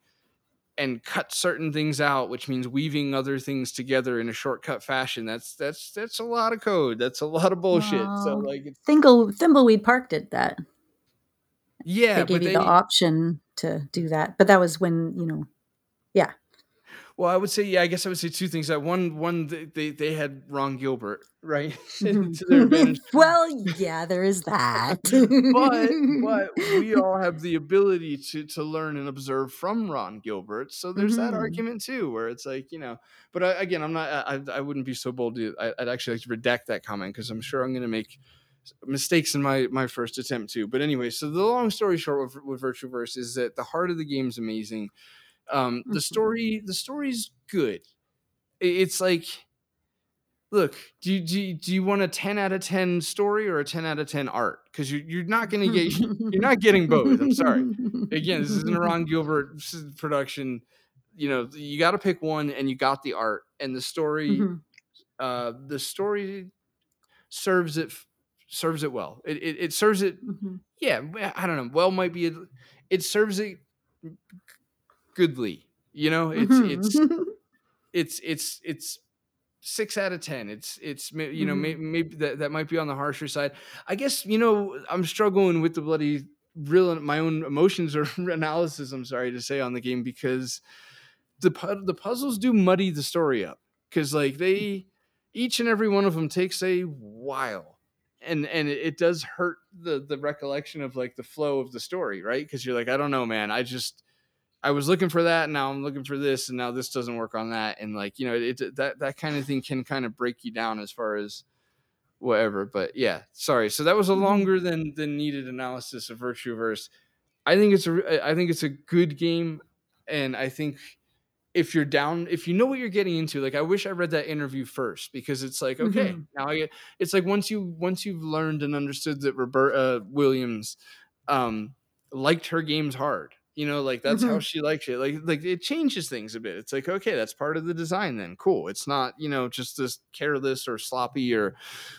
S3: and cut certain things out, which means weaving other things together in a shortcut fashion. That's that's that's a lot of code. That's a lot of bullshit. So like, it's,
S2: Thimble, Thimbleweed Park did that.
S3: yeah,
S2: they gave you the option to do that, but that was when you know. Yeah.
S3: Well, I would say, yeah, I guess I would say two things. That one, one, they they, had Ron Gilbert, right, advantage.
S2: well, yeah, there is that.
S3: but but we all have the ability to to learn and observe from Ron Gilbert. So there's that
S2: Mhm.
S3: argument too, where it's like you know. But I, again, I'm not. I I wouldn't be so bold to. I, I'd actually like to redact that comment because I'm sure I'm going to make mistakes in my my first attempt too. But anyway, so the long story short with, with Virtuaverse is that the heart of the game's amazing. Um, the
S2: Mhm.
S3: story the story's good. It's like look do you, do you, do you want a 10 out of 10 story or a 10 out of 10 art because you, you're not going to get you're not getting both i'm sorry again this isn't a ron gilbert production you know you got to pick one and you got the art and the story
S2: Mhm.
S3: uh the story serves it f- serves it well it, it, it serves it
S2: Mhm.
S3: yeah I don't know well might be a, it serves it goodly you know it's it's
S2: Mhm.
S3: it's it's it's six out of ten. It's it's you know may,
S2: Mhm.
S3: maybe that that might be on the harsher side. I guess you know I'm struggling with the bloody real my own emotions or analysis. I'm sorry to say on the game because the the puzzles do muddy the story up because like they each and every one of them takes a while. And and it, does hurt the the recollection of like the flow of the story, right? Because you're like, I don't know, man. I just I was looking for that, and now I'm looking for this, and now this doesn't work on that, and like you know, it, it that that kind of thing can kind of break you down as far as whatever. But yeah, sorry. So that was a
S2: Mhm.
S3: longer than than needed analysis of VirtuaVerse. I think it's a i think it's a good game, and I think if you're down, if you know what you're getting into, like I wish I read that interview first because it's like okay,
S2: Mhm.
S3: now I get. It's like once you once you've learned and understood that Roberta Williams um liked her games hard you know like that's how
S2: Mhm.
S3: she likes it like like it changes things a bit it's like okay that's part of the design then cool it's not you know just this careless or sloppy or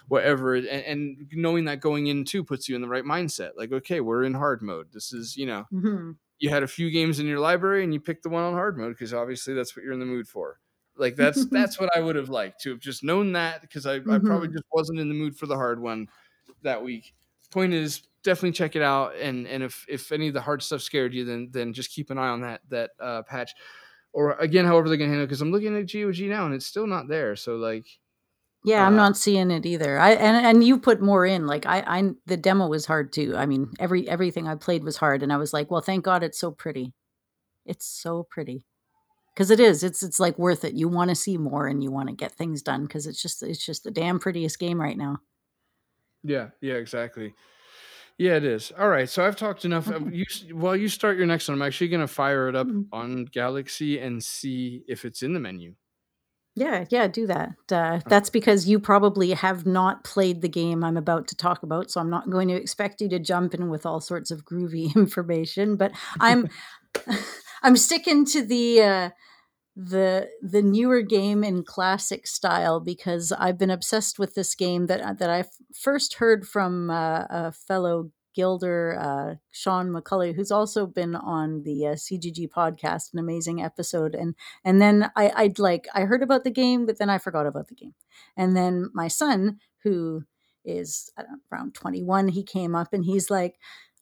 S3: whatever and, and knowing that going in too puts you in the right mindset like okay we're in hard mode this is you know
S2: Mhm.
S3: You had a few games in your library and you picked the one on hard mode because obviously that's what you're in the mood for. Like that's that's what i would have liked to have just known that because I, I probably
S2: Mhm.
S3: just wasn't in the mood for the hard one that week. Point is definitely check it out and and if if any of the hard stuff scared you then then just keep an eye on that that uh patch. Or again however they're gonna handle it because i'm looking at gog now and it's still not there so like
S2: Yeah, I'm
S3: Uh,
S2: not seeing it either. I and and you put more in. Like I, I the demo was hard too. I mean, every everything I played was hard, and I was like, well, thank God it's so pretty. It's so pretty because it is. It's it's like worth it. You want to see more, and you want to get things done because it's just it's just the damn prettiest game right now.
S3: yeah yeah exactly yeah it is all right so i've talked enough Uh,
S2: Okay.
S3: you s- while you start your next one i'm actually gonna fire it up
S2: Mhm.
S3: on galaxy and see if it's in the menu
S2: Yeah, yeah, do that. Uh, that's because you probably have not played the game I'm about to talk about, so I'm not going to expect you to jump in with all sorts of groovy information. But I'm I'm sticking to the uh, the the newer game in classic style because I've been obsessed with this game that that I first heard from uh, a fellow Gilder, uh, Sean McCulley, who's also been on the uh, CGG podcast, an amazing episode. And and then I, I'd like I heard about the game, but then I forgot about the game. And then my son, who is know, around 21, he came up and he's like,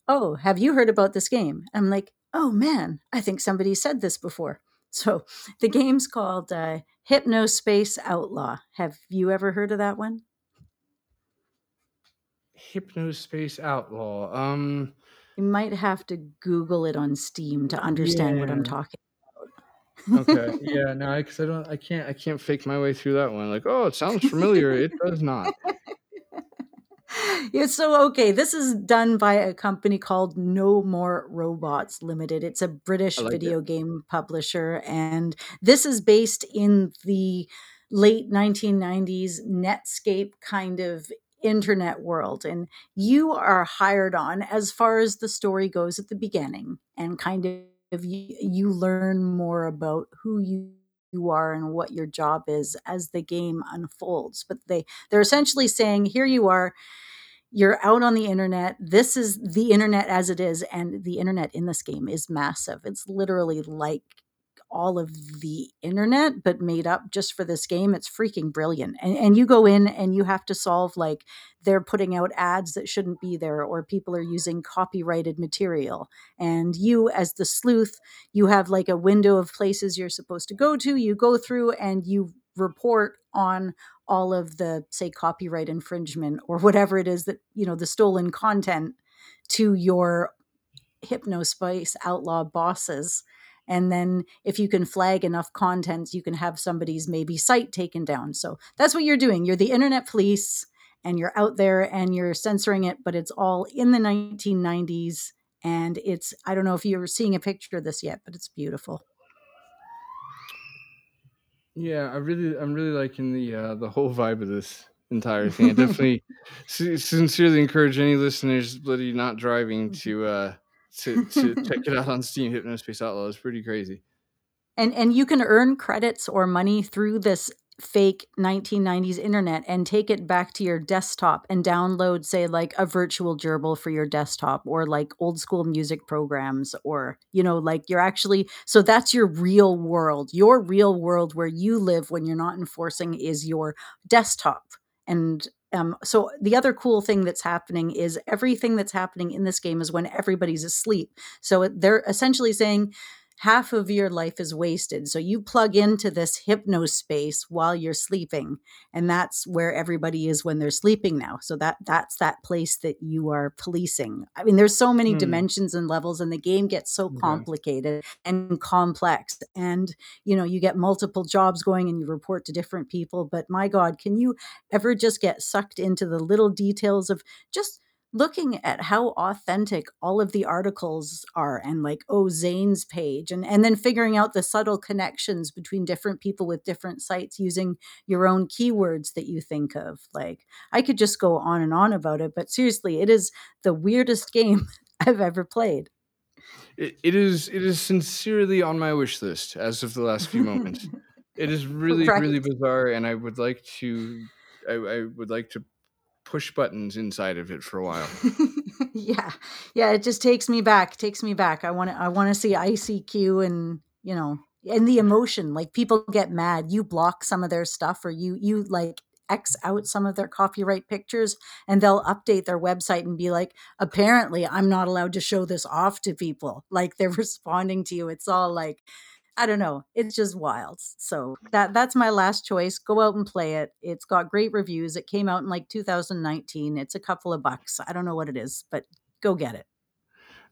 S2: oh, have you heard about this game? I'm like, oh man, I think somebody said this before. So the game's called uh, Hypnospace Outlaw. Have you ever heard of that one?
S3: Hypnospace Outlaw. Um,
S2: You might have to Google it on Steam to understand what I'm
S3: Yeah.
S2: talking
S3: okay, yeah, no, because I don't, I can't, I can't fake my way through that one. Like, oh, it sounds familiar. it does not.
S2: Yeah, so okay, this is done by a company called No More Robots Limited. It's a British
S3: I like it.
S2: video game publisher, and this is based in the late 1990s Netscape kind of internet world. And you are hired on as far as the story goes at the beginning, and kind of you, you learn more about who you you are and what your job is as the game unfolds but they they're essentially saying here you are you're out on the internet. This is the internet as it is, and the internet in this game is massive. It's literally like all of the internet, but made up just for this game. It's freaking brilliant. And, and you go in and you have to solve like they're putting out ads that shouldn't be there, or people are using copyrighted material. And you, as the sleuth, you have like a window of places you're supposed to go to. You go through and you report on all of the say copyright infringement or whatever it is that you know the stolen content to your hypnospace outlaw bosses and then if you can flag enough content you can have somebody's maybe site taken down. So that's what you're doing. You're the internet police and you're out there and you're censoring it but it's all in the 1990s and it's i don't know if you're seeing a picture of this yet but it's beautiful.
S3: Yeah, I really, I'm really liking the uh, the whole vibe of this entire thing. I definitely sincerely encourage any listeners, bloody not driving, to uh, to to check it out on Steam. Hypnospace Outlaw is pretty crazy.
S2: and and you can earn credits or money through this fake 1990s internet and take it back to your desktop and download say like a virtual gerbil for your desktop or like old school music programs or you know like you're actually so that's your real world your real world where you live when you're not enforcing is your desktop and um, so the other cool thing that's happening is everything that's happening in this game is when everybody's asleep. So they're essentially saying half of your life is wasted. So you plug into this hypnospace while you're sleeping, and that's where everybody is when they're sleeping now. So that that's that place that you are policing. I mean, there's so many
S3: Hmm.
S2: dimensions and levels, and the game gets so complicated and complex. And you know, you get multiple jobs going, and you report to different people. But my God, can you ever just get sucked into the little details of just looking at how authentic all of the articles are and like oh zane's page and and then figuring out the subtle connections between different people with different sites using your own keywords that you think of like i could just go on and on about it but seriously it is the weirdest game i've ever played
S3: It, it is it is sincerely on my wish list as of the last few moments. It is really really bizarre, and I would like to I, I would like to push buttons inside of it for a while.
S2: yeah. Yeah it just takes me back takes me back. I want to i want to see icq and you know and the emotion. Like people get mad. You block some of their stuff or you you like x out some of their copyright pictures and they'll update their website and be like apparently i'm not allowed to show this off to people. Like they're responding to you. It's all like I don't know. It's just wild. So that that's my last choice. Go out and play it. It's got great reviews. It came out in like 2019. It's a couple of bucks. I don't know what it is, but go get it.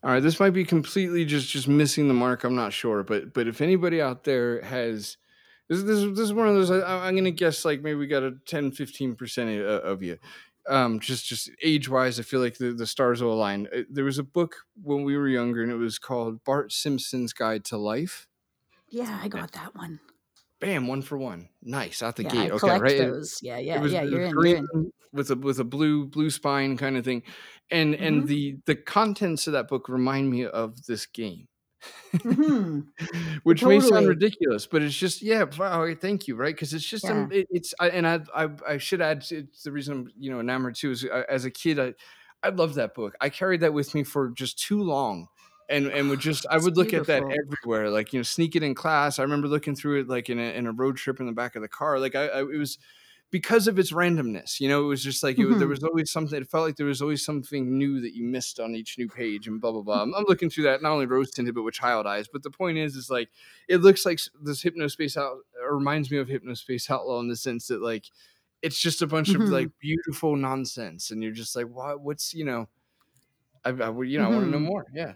S3: All right, this might be completely just just missing the mark. I'm not sure, but but if anybody out there has this this, this is one of those I, I'm gonna guess like maybe we got a 10 15 percent of you. Um, just just age wise, I feel like the, the stars will align. Uh, There was a book when we were younger, and it was called Bart Simpson's Guide to Life.
S2: Yeah, I got that one.
S3: Bam, one for one. Nice out the
S2: Yeah,
S3: gate.
S2: I
S3: Okay, right. It-
S2: those. Yeah,
S3: it
S2: yeah,
S3: was,
S2: yeah. You're in. You're in.
S3: with a with a blue blue spine kind of thing, and and
S2: Mhm.
S3: the the contents of that book remind me of this game.
S2: Mhm.
S3: which may sound ridiculous, but it's just yeah. Wow, thank you, right? Because it's just um, it, it's I, and I, I I should add it's the reason I'm you know enamored too is uh, as a kid I I loved that book. I carried that with me for just too long, and and would just I would look at that everywhere, like you know, sneak it in class. I remember looking through it like in a in a road trip in the back of the car. Like I, I it was because of its randomness. You know, it was just like it, was- there was always something. It felt like there was always something new that you missed on each new page, and blah blah blah. I'm, I'm looking through that not only rose tinted but with child eyes. But the point is, is like it looks like this Hypnospace out reminds me of Hypnospace Outlaw in the sense that like it's just a bunch of
S2: Mhm.
S3: like beautiful nonsense, and you're just like, what? What's you know? I, I would- you know I want to know more. Yeah,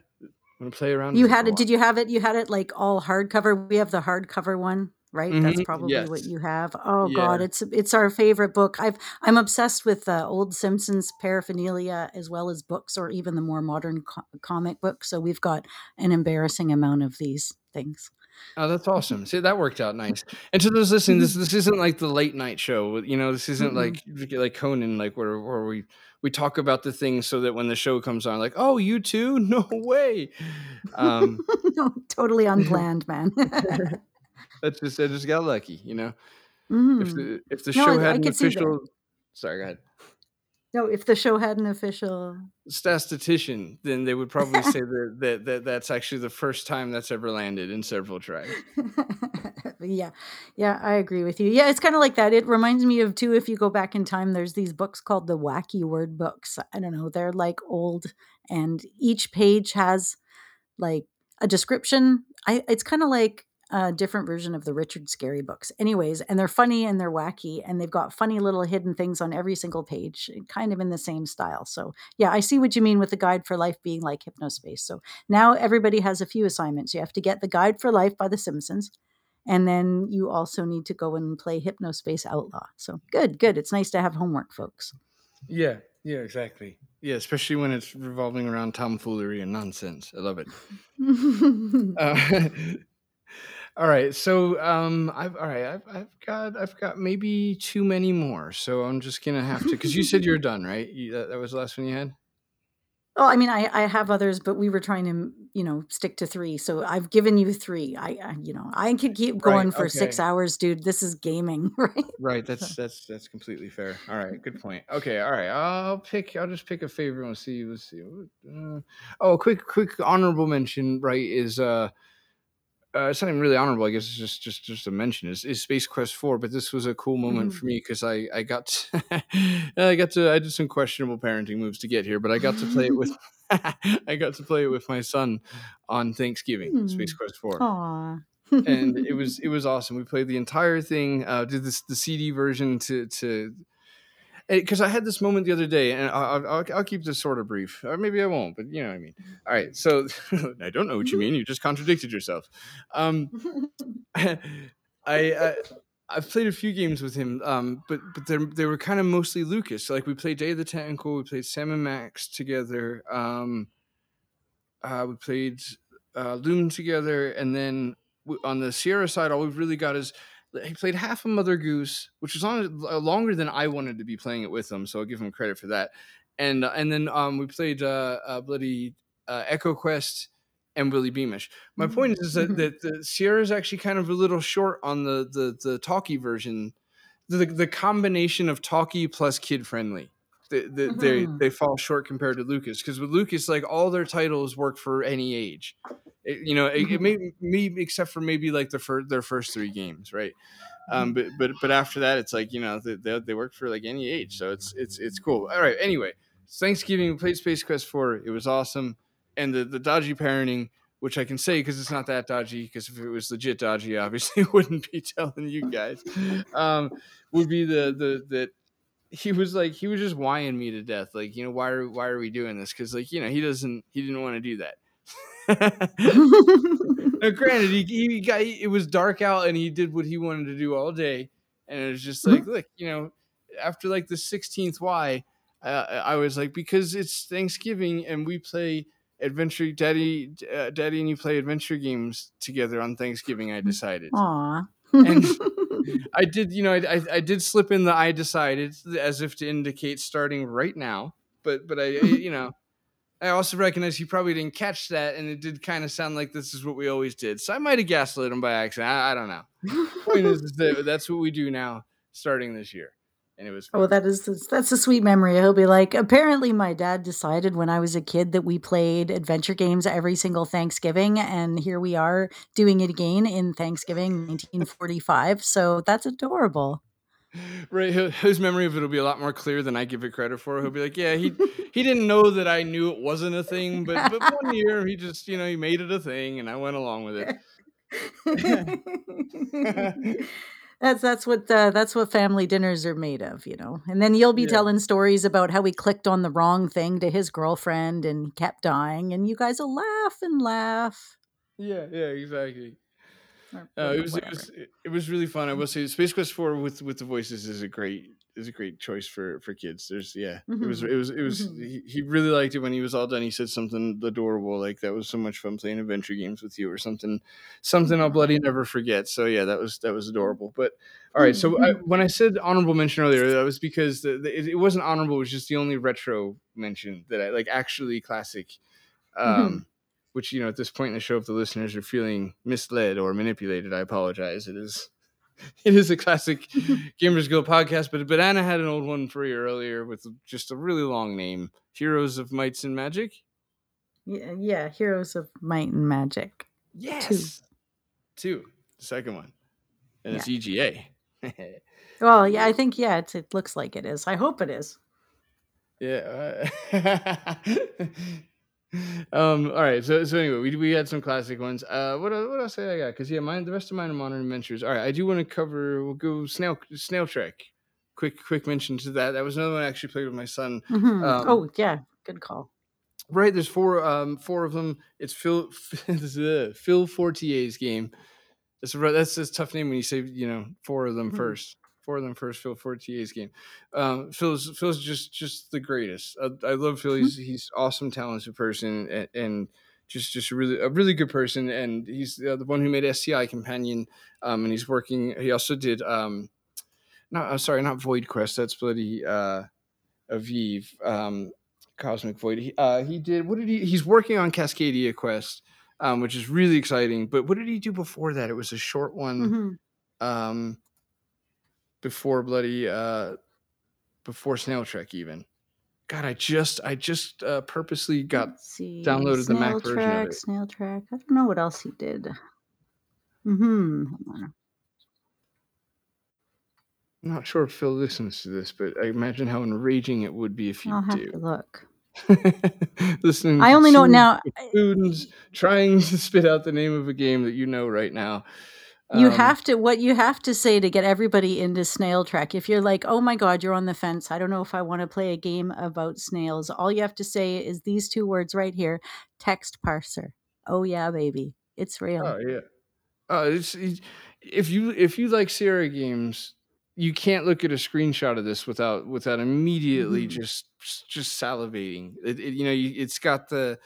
S3: To play around.
S2: You had it. Did you have it? You had it like all hardcover. We have the hardcover one, right? That's
S3: Mhm,
S2: probably what you have. Oh
S3: Yeah.
S2: God, it's it's our favorite book. I've I'm obsessed with uh, old Simpsons paraphernalia as well as books or even the more modern co- comic books. So we've got an embarrassing amount of these things.
S3: Oh, that's awesome. See, that worked out nice. And to those listening, this this isn't like the late night show. You know, this isn't
S2: Mm-mm.
S3: like like Conan, like where where we we talk about the things so that when the show comes on, like, oh, you too? No way. Um,
S2: no, totally unplanned, man.
S3: that's just I just got lucky. You know, if
S2: Mhm.
S3: the if the
S2: No,
S3: show
S2: I- I
S3: had an
S2: see that.
S3: official, sorry, go ahead,
S2: No, if the show had an official.
S3: statistician, then they would probably say that, that that that's actually the first time that's ever landed in several tries.
S2: yeah yeah i agree with you yeah it's kind of like that it reminds me of too if you go back in time there's these books called the wacky word books i don't know they're like old and each page has like a description i it's kind of like a different version of the Richard Scarry books anyways and they're funny and they're wacky and they've got funny little hidden things on every single page kind of in the same style so yeah i see what you mean with the guide for life being like hypnospace so now everybody has a few assignments you have to get the guide for life by the simpsons and then you also need to go and play Hypnospace Outlaw. So good, good. It's nice to have homework, folks.
S3: Yeah, yeah, exactly. Yeah, especially when it's revolving around tomfoolery and nonsense. I love it. Uh, all right, so um, I've all right, I've, I've got I've got maybe too many more, so I'm just gonna have to because you said you're done, right? You, that, that was the last one you had.
S2: well, I mean, I, I have others, but we were trying to, you know, stick to three. So I've given you three. I, I you know, I could keep
S3: Right,
S2: going for six hours, dude. This is gaming, right?
S3: Right, that's that's that's completely fair. All right, good point. Okay, all right, I'll pick. I'll just pick a favorite. Let's see. Let's see. Uh, oh, quick, quick honorable mention. Right is uh, uh, it's not even really honorable. I guess it's just just just a mention. Is, is Space Quest Four? But this was a cool moment
S2: Mhm.
S3: for me because I I got to, I got to I did some questionable parenting moves to get here, but I got to play it with I got to play it with my son on Thanksgiving. Space
S2: Hmm.
S3: Quest Four
S2: Aw.
S3: and it was it was awesome. We played the entire thing. Uh, did this the CD version to to because I had this moment the other day, and I'll, I'll, I'll keep this sort of brief, or maybe I won't, but you know what I mean. All right, so I don't know what you mean. You just contradicted yourself. Um, I, I I've played a few games with him, um, but but they they were kind of mostly Lucas. So like we played Day of the Tentacle, we played Sam and Max together. Um, uh, we played uh, Loom together, and then on the Sierra side, all we've really got is he played half of Mother Goose, which was on uh, longer than I wanted to be playing it with him, so I'll give him credit for that. And uh, and then um, we played uh, uh, bloody uh, EcoQuest and Willy Beamish. My point is, is that, that the Sierra is actually kind of a little short on the the the talkie version, the the combination of talkie plus kid friendly. They, they, they,
S2: Mhm.
S3: they fall short compared to Lucas because with Lucas, like all their titles work for any age. It- you know, it, it may me except for maybe like the fir- their first three games, right? Um, but but but after that, it's like you know they, they, they work for like any age, so it's it's it's cool. All right, anyway, Thanksgiving we played Space Quest Four. It was awesome, and the the dodgy parenting, which I can say because it's not that dodgy. Because if it was legit dodgy, obviously wouldn't be telling you guys. Um, would be the the that he was like he was just whining me to death. Like you know why are why are we doing this? Because like you know he doesn't he didn't want to do that. Now, granted, he, he got it was dark out and he did what he wanted to do all day, and it was just like, look, you know, after like the sixteenth why, uh, I was like, because it's Thanksgiving and we play adventure, daddy, uh, daddy, and you play adventure games together on Thanksgiving. I decided,
S2: Aw.
S3: And- I did, you know, I, I, I did slip in the I decided as if to indicate starting right now, but but I, you know. I also recognize he probably didn't catch that, and it did kind of sound like this is what we always did. So I might have gaslit him by accident. I, I don't know. Point is, that that's what we do now, starting this year, and it was.
S2: Oh, that is that's a sweet memory. He'll be like, apparently, my dad decided when I was a kid that we played adventure games every single Thanksgiving, and here we are doing it again in Thanksgiving 1945. So that's adorable.
S3: Right his memory of it will be a lot more clear than i give it credit for he'll be like yeah he he didn't know that i knew it wasn't a thing but but one year he just you know he made it a thing and i went along with it
S2: that's that's what uh, that's what family dinners are made of, you know. And then you'll be
S3: Yeah.
S2: telling stories about how he clicked on the wrong thing to his girlfriend and kept dying, and you guys will laugh and laugh.
S3: yeah yeah exactly
S2: or
S3: Uh, it was it was it- was really fun. I will say, Space Quest Four with with the voices is a great is a great choice for for kids. There's yeah, it was
S2: Mhm.
S3: it was it was
S2: Mhm.
S3: he, he really liked it when he was all done. He said something adorable like that was so much fun playing adventure games with you or something something I'll bloody never forget. So yeah, that was that was adorable. But all right, so I, when I said honorable mention earlier, that was because the, the, it, it wasn't honorable. It was just the only retro mention that I like actually classic. Um, which you know at this point in the show if the listeners are feeling misled or manipulated i apologize it is it is a classic gamers guild podcast but but anna had an old one for you earlier with just a really long name heroes of mights and magic
S2: Yeah, yeah, Heroes of Might and Magic.
S3: yes two the second one and it's ega
S2: Well, yeah, I think yeah, it's, it looks like it is. I hope it is.
S3: Yeah. uh, um. All right. So so anyway, we we had some classic ones. Uh. What what else did I got? Because yeah, mine the rest of mine are modern adventures. All right. I do want to cover. We'll go snail snail trek. Quick quick mention to that. That was another one I actually played with my son.
S2: Mhm.
S3: Um,
S2: oh yeah, good call.
S3: Right. There's four um four of them. It's Phil this is, Phil Fortier's game. That's a, that's a tough name when you say you know four of them
S2: Mhm.
S3: first. Four of them first. Phil Fortier's game. Um, Phil's Phil's just just the greatest. I, I love Phil. He's he's awesome, talented person, and, and just just really a really good person. And he's uh, the one who made SCI Companion. Um, and he's working. He also did um, not uh, sorry, not Void Quest. That's bloody uh, Aviv. Um, Cosmic Void. He, uh, he did. What did he? He's working on Cascadia Quest, um, which is really exciting. But what did he do before that? It was a short one.
S2: Mhm.
S3: Um, before bloody uh, before Snail Trek even. God, I just I just uh, purposely got downloaded the Mac
S2: Snail
S3: version of
S2: track,
S3: it.
S2: Snail Trek. I don't know what else he did. Hmm.
S3: I'm not sure if Phil listens to this, but I imagine how enraging it would be if you
S2: I'll have
S3: do.
S2: to look.
S3: Listening.
S2: I
S3: to
S2: only know now.
S3: Students trying to spit out the name of a game that you know right now.
S2: You
S3: Um,
S2: have to what you have to say to get everybody into Snail Trek. If you're like, "Oh my god, you're on the fence. I don't know if I want to play a game about snails." All you have to say is these two words right here, text parser. Oh yeah, baby. It's real.
S3: Oh yeah. Oh, it's, it's if you if you like Sierra games, you can't look at a screenshot of this without without immediately
S2: Mhm.
S3: just just salivating. It, it- you know, you, it's got the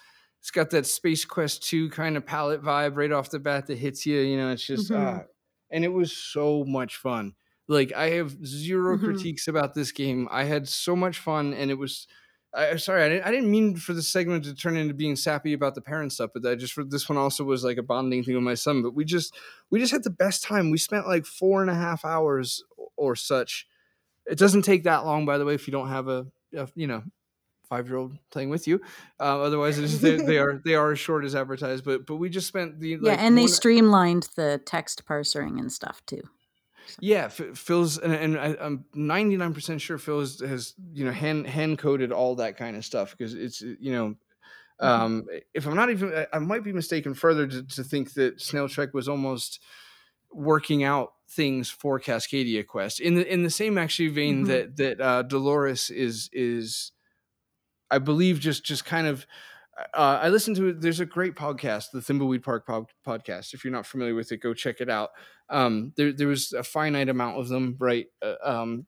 S3: it's got that Space Quest two kind of palette vibe right off the bat that hits you. You know, it's just
S2: Mhm.
S3: ah, and it was so much fun. Like I have 0
S2: Mhm.
S3: critiques about this game. I had so much fun, and it was. I, sorry, I didn't, I didn't mean for the segment to turn into being sappy about the parent stuff, but I just for this one also was like a bonding thing with my son. But we just we just had the best time. We spent like four and a half hours or such. It doesn't take that long, by the way, if you don't have a, a you know five year old playing with you. Uh, otherwise, it is, they, they are they are as short as advertised. But but we just spent the
S2: yeah,
S3: like,
S2: and they streamlined the text parsing and stuff too.
S3: Yeah, Phil's and, and I, I'm 99 percent sure Phil has, has you know hand hand coded all that kind of stuff because it's you know.
S2: Mm-hmm.
S3: Um, if I'm not even, I- might be mistaken further to, to think that Snail Trek was almost working out things for Cascadia Quest in the in the same actually vein
S2: Mhm.
S3: that that uh, Delores is is, I believe just just kind of. Uh, I listened to it. There's a great podcast, the Thimbleweed Park pod- podcast. If you're not familiar with it, go check it out. Um, there there was a finite amount of them, right? Uh, um,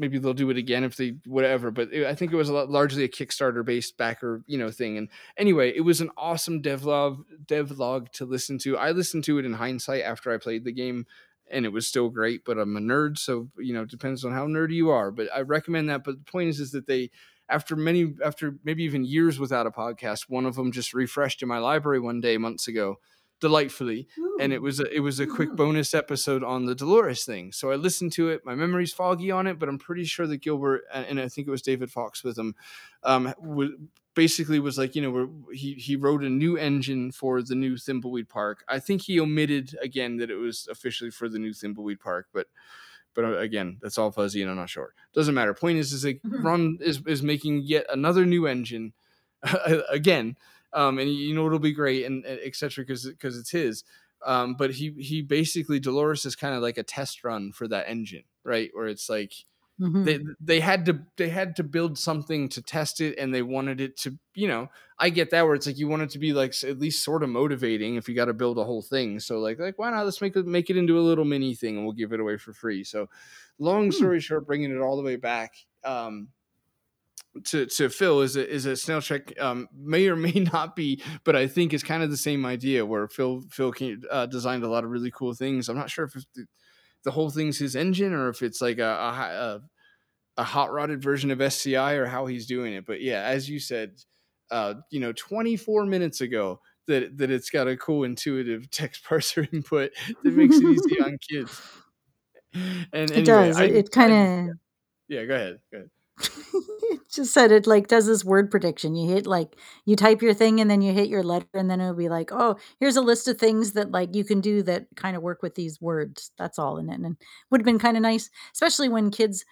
S3: maybe they'll do it again if they whatever. But it, I think it was a lot, largely a Kickstarter based backer, you know, thing. And anyway, it was an awesome devlog devlog to listen to. I listened to it in hindsight after I played the game, and it was still great. But I'm a nerd, so you know, depends on how nerdy you are. But I recommend that. But the point is, is that they after many after maybe even years without a podcast, one of them just refreshed in my library one day months ago, delightfully and it was a, it was a quick
S2: Mhm.
S3: bonus episode on the Delores thing. So I listened to it. My memory's foggy on it, but I'm pretty sure that Gilbert and I think it was David Fox with him, um, basically was like you know he he wrote a new engine for the new Thimbleweed Park. I think he omitted again that it was officially for the new Thimbleweed Park, but but uh, again, that's all fuzzy, and I'm not sure. Doesn't matter. Point is, is like
S2: Mhm.
S3: Ron is is making yet another new engine again, um, and you know it'll be great and etc. because because it's his. Um, but he he basically Delores is kind of like a test run for that engine, right? Where it's like
S2: Mhm.
S3: they they had to they had to build something to test it and they wanted it to you know i get that where it's like you want it to be like at least sort of motivating if you got to build a whole thing so like like why not let's make it make it into a little mini thing and we'll give it away for free so long
S2: Hmm.
S3: story short bringing it all the way back um to to Phil is a is a snail check um, may or may not be, but I think it's kind of the same idea where Phil Phil uh, designed a lot of really cool things. I'm not sure if it's the, whole thing's his engine or if it's like a a, a a hot rodded version of SCI or how he's doing it. But yeah, as you said, uh, you know, 24 minutes ago, that that it's got a cool intuitive text parser input that makes it easy on kids. And
S2: It
S3: anyway,
S2: does. It, it kind of.
S3: yeah. Go ahead. Go ahead.
S2: It just said it like does this word prediction. You hit like you type your thing and then you hit your letter and then it'll be like, oh, here's a list of things that like you can do that kind of work with these words. That's all in it. And would have been kind of nice, especially when kids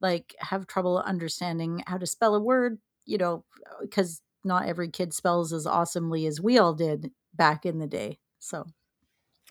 S2: like have trouble understanding how to spell a word, you know, uh, because not every kid spells as awesomely as we all did back in the day. So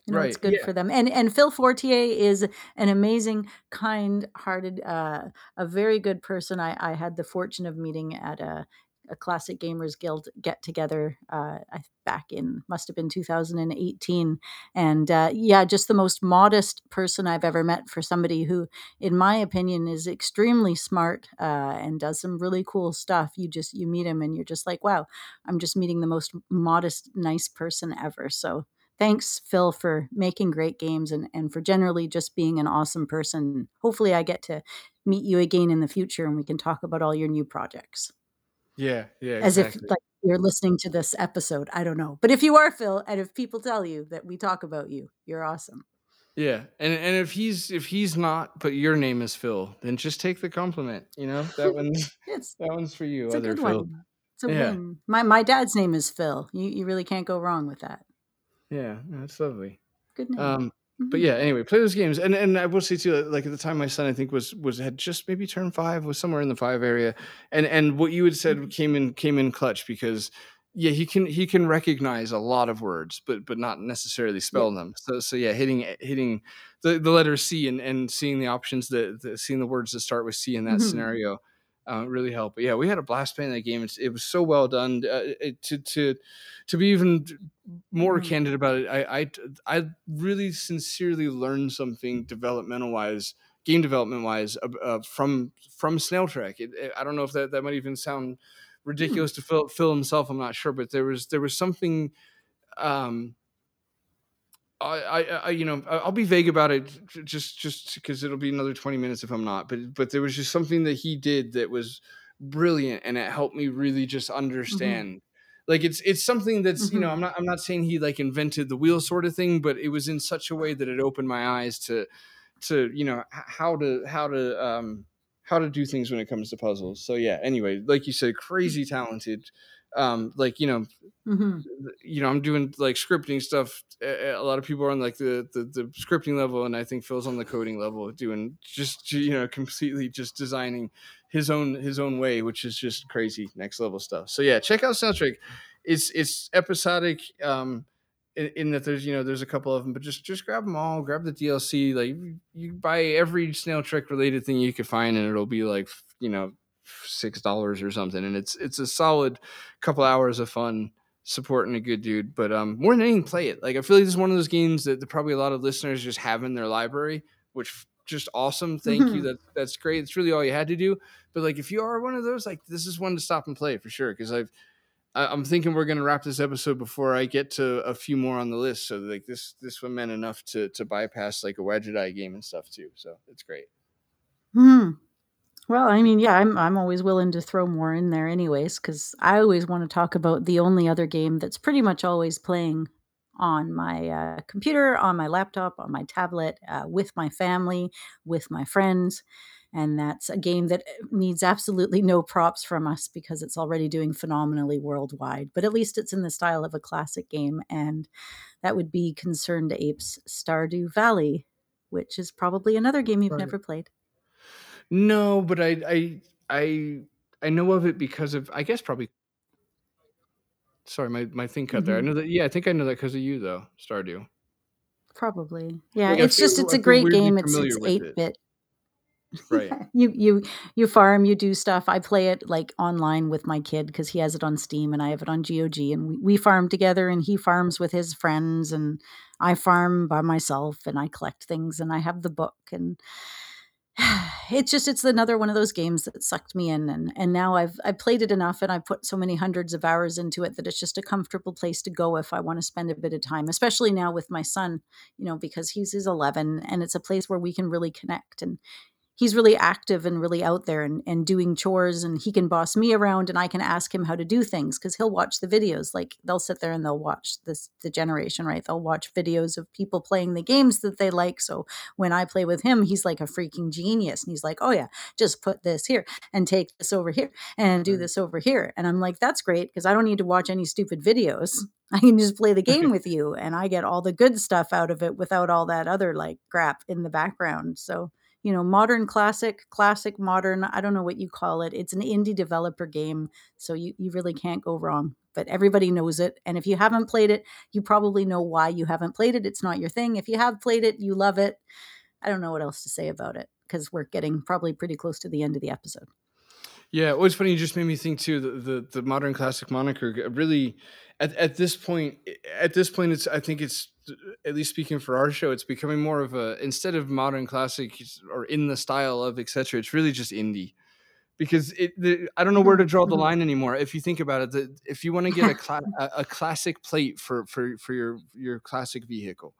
S2: you know, it's good
S3: yeah.
S2: for them. And and Phil Fortier is an amazing, kind-hearted, uh, a very good person. I, I had the fortune of meeting at a, a Classic Gamers Guild get together uh, I, back in must have been 2018, and uh, yeah, just the most modest person I've ever met for somebody who, in my opinion, is extremely smart uh, and does some really cool stuff. You just you meet him and you're just like, wow, I'm just meeting the most modest, nice person ever. So thanks phil for making great games and, and for generally just being an awesome person hopefully i get to meet you again in the future and we can talk about all your new projects
S3: Yeah. Yeah.
S2: as
S3: exactly.
S2: if like you're listening to this episode i don't know but if you are phil and if people tell you that we talk about you you're awesome
S3: Yeah, and and if he's if he's not, but your name is Phil, then just take the compliment. You know that one's
S2: it's,
S3: that one's for you,
S2: it's a
S3: other
S2: good
S3: Phil.
S2: one it's a
S3: Yeah.
S2: win my, my dad's name is phil you, you really can't go wrong with that
S3: Yeah, that's lovely.
S2: good name
S3: Um, but
S2: Mhm.
S3: yeah, anyway, play those games, and and I will say too, like at the time, my son I think was was had just maybe turned five, was somewhere in the five area, and and what you had said
S2: Mhm.
S3: came in came in clutch because yeah, he can he can recognize a lot of words, but but not necessarily spell them. So so yeah, hitting hitting the, the letter C and and seeing the options that, that seeing the words that start with C in that
S2: Mhm.
S3: scenario. Uh, really helped. But yeah, we had a blast playing that game. It's, it was so well done. Uh, it, to to to be even more
S2: Mhm.
S3: candid about it, I, I I really sincerely learned something developmental wise, game development wise, uh, uh, from from Snail Trek. It, it- I don't know if that, that might even sound ridiculous to Phil, Phil himself. I'm not sure, but there was there was something. Um, I, I, I, you know, I'll be vague about it, just, just because it'll be another twenty minutes if I'm not. But, but there was just something that he did that was brilliant, and it helped me really just understand. Like it's, it's something that's, you know,
S2: Mhm.
S3: I'm not, I'm not saying he like invented the wheel sort of thing, but it was in such a way that it opened my eyes to, to, you know, how to, how to, um, how to do things when it comes to puzzles. So yeah. Anyway, like you said, crazy talented. Um, like you know,
S2: Mhm.
S3: you know, I'm doing like scripting stuff. A a lot of people are on like the, the the scripting level, and I think Phil's on the coding level, doing just you know completely just designing his own his own way, which is just crazy next level stuff. So yeah, check out Snail Trek. It's it's episodic. Um, in, in that there's you know there's a couple of them, but just just grab them all. Grab the DLC. Like you- you buy every Snail Trek related thing you could find, and it'll be like you know six dollars or something. And it's it's a solid couple hours of fun supporting a good dude. But um, more than anything, play it. Like I feel like this is one of those games that, that probably a lot of listeners just have in their library, which just awesome. Thank you.
S2: Mhm.
S3: That that's great. It's really all you had to do. But like if you are one of those, like this is one to stop and play for sure. Because I've I'm thinking we're gonna wrap this episode before I get to a few more on the list. So like this this one meant enough to to bypass like a Wadjet game and stuff too. So it's great.
S2: Hmm. Well, I mean, yeah, I'm I'm always willing to throw more in there, anyways, because I always want to talk about the only other game that's pretty much always playing on my uh, computer, on my laptop, on my tablet, uh, with my family, with my friends, and that's a game that uh, needs absolutely no props from us because it's already doing phenomenally worldwide. But at least it's in the style of a classic game, and that would be ConcernedApe's Stardew Valley. which is probably another game you've
S3: Right.
S2: never played.
S3: No, but I I I I know of it because of I guess probably. Sorry, my my thing cut there. I
S2: Mhm.
S3: know that. Yeah, I think I know that because of you though, Stardew.
S2: Probably. Yeah,
S3: Like,
S2: it's just it's
S3: I
S2: a
S3: feel
S2: great game. It's it's. 8 bit.
S3: Right.
S2: you you you farm, you do stuff. I play it like online with my kid because he has it on Steam and I have it on GOG, and we, we farm together. And he farms with his friends, and I farm by myself, and I collect things, and I have the book, and it's just it's another one of those games that sucked me in, and and now I've I've played it enough, and I've put so many hundreds of hours into it that it's just a comfortable place to go if I want to spend a bit of time, especially now with my son, you know, because he's he's 11, and it's a place where we can really connect and he's really active and really out there and, and doing chores and he can boss me around and I can ask him how to do things because he'll watch the videos. Like they'll sit there and they'll watch this the generation, right? They'll watch videos of people playing the games that they like. So when I play with him, he's like a freaking genius. And he's like, Oh yeah, just put this here and take this over here and do this over here. And I'm like, that's great because I don't need to watch any stupid videos. I can just play the game with you and I get all the good stuff out of it without all that other like crap in the background. So you know, modern classic, classic modern, I don't know what you call it. It's an indie developer game, so you, you really can't go wrong. But everybody knows it. And if you haven't played it, you probably know why you haven't played it. It's not your thing. If you have played it, you love it. I don't know what else to say about it because we're getting probably pretty close to the end of the episode.
S3: Yeah, well, it's funny. You just made me think too. The the, the modern classic moniker really, at, at this point, at this point, it's I think it's at least speaking for our show, it's becoming more of a instead of modern classic or in the style of etc. It's really just indie because it. The, I don't know where to draw the line anymore. If you think about it, the, if you want to get a, cla- a a classic plate for for for your your classic vehicle,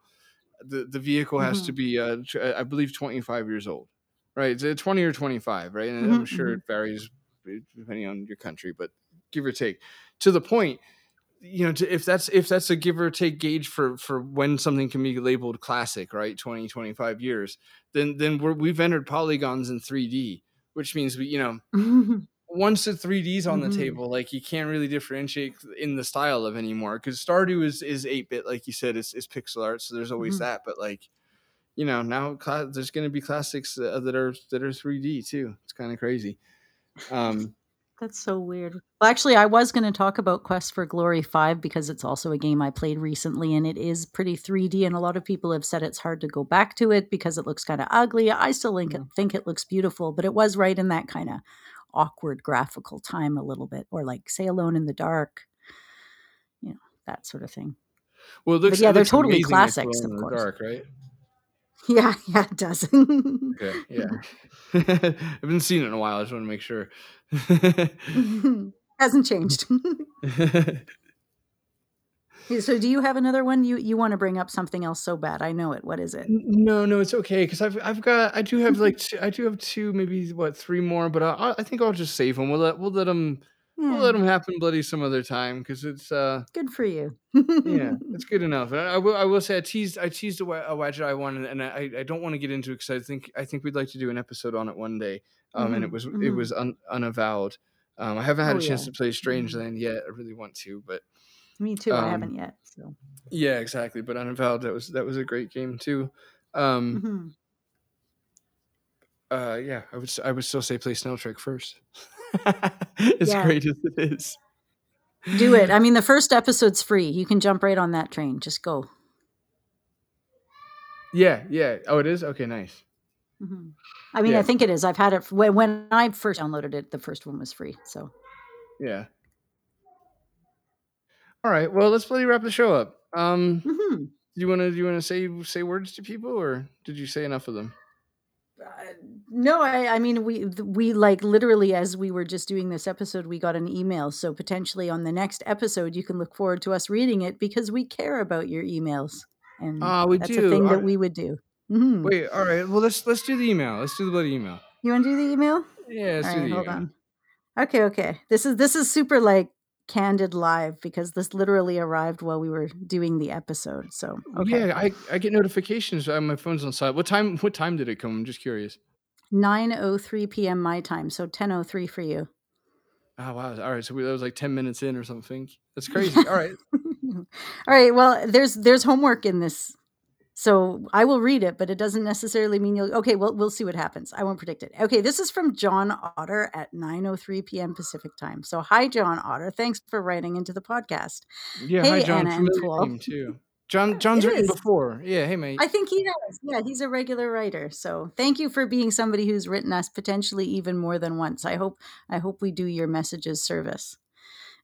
S3: the the vehicle has to
S2: Mhm.
S3: be uh, I believe twenty five years old. Right, it's uh, twenty or twenty five, right? And I'm
S2: Mhm,
S3: sure
S2: mhm.
S3: it varies uh, depending on your country, but give or take. To the point, you know, to, if that's if that's a give or take gauge for for when something can be labeled classic, right? 20, 25 years, then then we're, we've entered polygons in 3D, which means we, you know, once the 3D's on the
S2: Mhm.
S3: table, like you can't really differentiate in the style of anymore because Stardew is is 8 bit, like you said, it's, it's pixel art, so there's always
S2: Mhm.
S3: that. But like, you know, now cla- there's going to be classics uh, that are that are 3D too. It's kind of crazy. Um,
S2: That's so weird. Well, actually, I was going to talk about Quest for Glory 5 because it's also a game I played recently and it is pretty 3D. And a lot of people have said it's hard to go back to it because it looks kind of ugly. I still think, hmm. it, think it looks beautiful, but it was right in that kind of awkward graphical time a little bit, or like say Alone in the Dark, you know, that sort of thing.
S3: well, looks,
S2: yeah, they're totally classics, of
S3: the
S2: course.
S3: Dark, right?
S2: Yeah, yeah, it does.
S3: Okay, yeah. I've been seeing it in a while. I just want to make sure.
S2: Hasn't changed. so, do you have another one? You you want to bring up something else so bad? I know it. What is it?
S3: no, no, it's okay because I've I've got I do have like two, I do have two maybe what three more, but I, I think I'll just save them. We'll let we'll let them we'll let them happen bloody some other time because it's uh
S2: good for you.
S3: yeah it's good enough. I, I will I will say I teased I teased a, a Wadjet I wanted and I I don't want to get into it because I think I think we'd like to do an episode on it one day. Um, and it was it
S2: mhm.
S3: was un, unavowed. Um, I haven't had
S2: Oh,
S3: a chance
S2: yeah.
S3: to play. Strangeland yet. I really want to, but
S2: Me too. I
S3: um,
S2: haven't yet. So.
S3: Yeah, exactly. But unavowed, that was that was a great game too. Um,
S2: Mhm.
S3: uh, yeah, I would I would still say play Snail Trek first. as
S2: Yeah,
S3: great as it is.
S2: do it. I mean, the first episode's free. You can jump right on that train. Just go.
S3: Yeah, yeah. Oh, it is. Okay, nice.
S2: Mhm. I mean, I think it is. I've had it when when I first downloaded it. The first one was free. So.
S3: yeah. All right. Well, let's bloody wrap the show up. Um,
S2: Mhm.
S3: do you want to do you want to say say words to people, or did you say enough of them?
S2: Uh, no, I, I mean, we we like literally as we were just doing this episode, we got an email. So potentially on the next episode, you can look forward to us reading it because we care about your emails, and
S3: Ah, we
S2: that's a thing
S3: All
S2: that
S3: right.
S2: we would do. hmm
S3: Wait. All right. Well, let's let's do the email. Let's do the bloody email.
S2: You want to do the email?
S3: Yeah, let's
S2: All
S3: do
S2: right,
S3: the
S2: hold
S3: email.
S2: on. Okay, okay. This is this is super like candid live because this literally arrived while we were doing the episode. So okay,
S3: Yeah, I, I get notifications. Uh, my phone's on silent. What time? What time did it come? I'm just curious.
S2: Nine oh three p.m. my time, so ten oh three for you.
S3: Oh wow! All right, so we, that was like ten minutes in or something. That's crazy. All right,
S2: All right. Well, there's there's homework in this So I will read it, but it doesn't necessarily mean you'll. Okay, well, we'll see what happens. I won't predict it. Okay, this is from John Otter at 9:03 p.m. Pacific time. So hi, John Otter. Thanks for writing into the podcast.
S3: Yeah,
S2: Hey,
S3: hi John.
S2: Anna and Paul.
S3: too. John John's written before. Yeah, hey mate.
S2: I think he has. Yeah, he's a regular writer. So thank you for being somebody who's written us potentially even more than once. I hope I hope we do your messages service.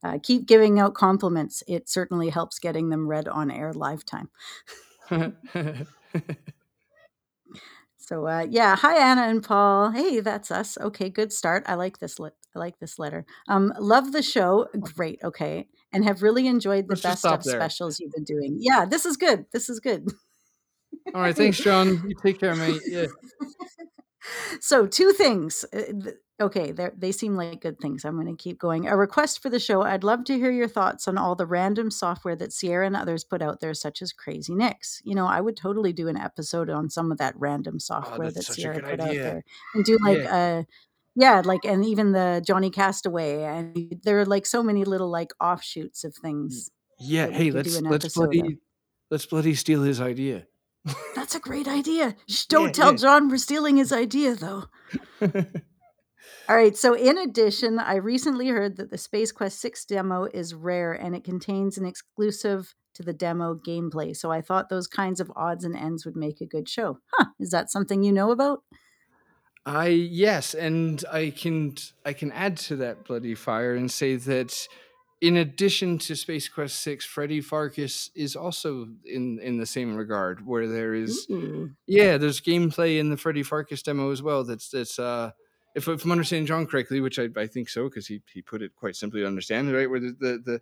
S2: Uh, keep giving out compliments. It certainly helps getting them read on air live time. So uh, yeah, hi Anna and Paul. Hey, that's us. Okay, good start. I like this. I like this letter. Um, love the show. Great. Okay, and have really enjoyed the
S3: Let's
S2: best of
S3: there.
S2: specials you've been doing. Yeah, this is good. This is good.
S3: All right, thanks, John. You take care, mate. Yeah.
S2: so two things Uh, okay they're- seem like good things i'm going to keep going a request for the show i'd love to hear your thoughts on all the random software that sierra and others put out there such as Crazy Nick's you know i would totally do an episode on some of that random software that
S3: Oh, that's such a
S2: sierra put out there and do like uh yeah like and even the johnny castaway and there are like so many little like offshoots of things
S3: Yeah. Hey, let's let's
S2: episode of.
S3: bloody let's bloody steal his idea.
S2: that's a great idea Shh, don't
S3: Yeah,
S2: tell
S3: yeah.
S2: john we're stealing his idea though All right. So, in addition, I recently heard that the Space Quest 6 demo is rare and it contains an exclusive to the demo gameplay. So, I thought those kinds of odds and ends would make a good show. Huh. Is that something you know about?
S3: I yes, and I can I can add to that bloody fire and say that in addition to Space Quest Six, Freddy Pharkas is also in in the same regard, where there is
S2: Ooh.
S3: yeah, there's gameplay in the Freddy Pharkas demo as well. That's that's uh, if, if I'm understanding John correctly, which I, I think so because he he put it quite simply to understand, right? Where the the the,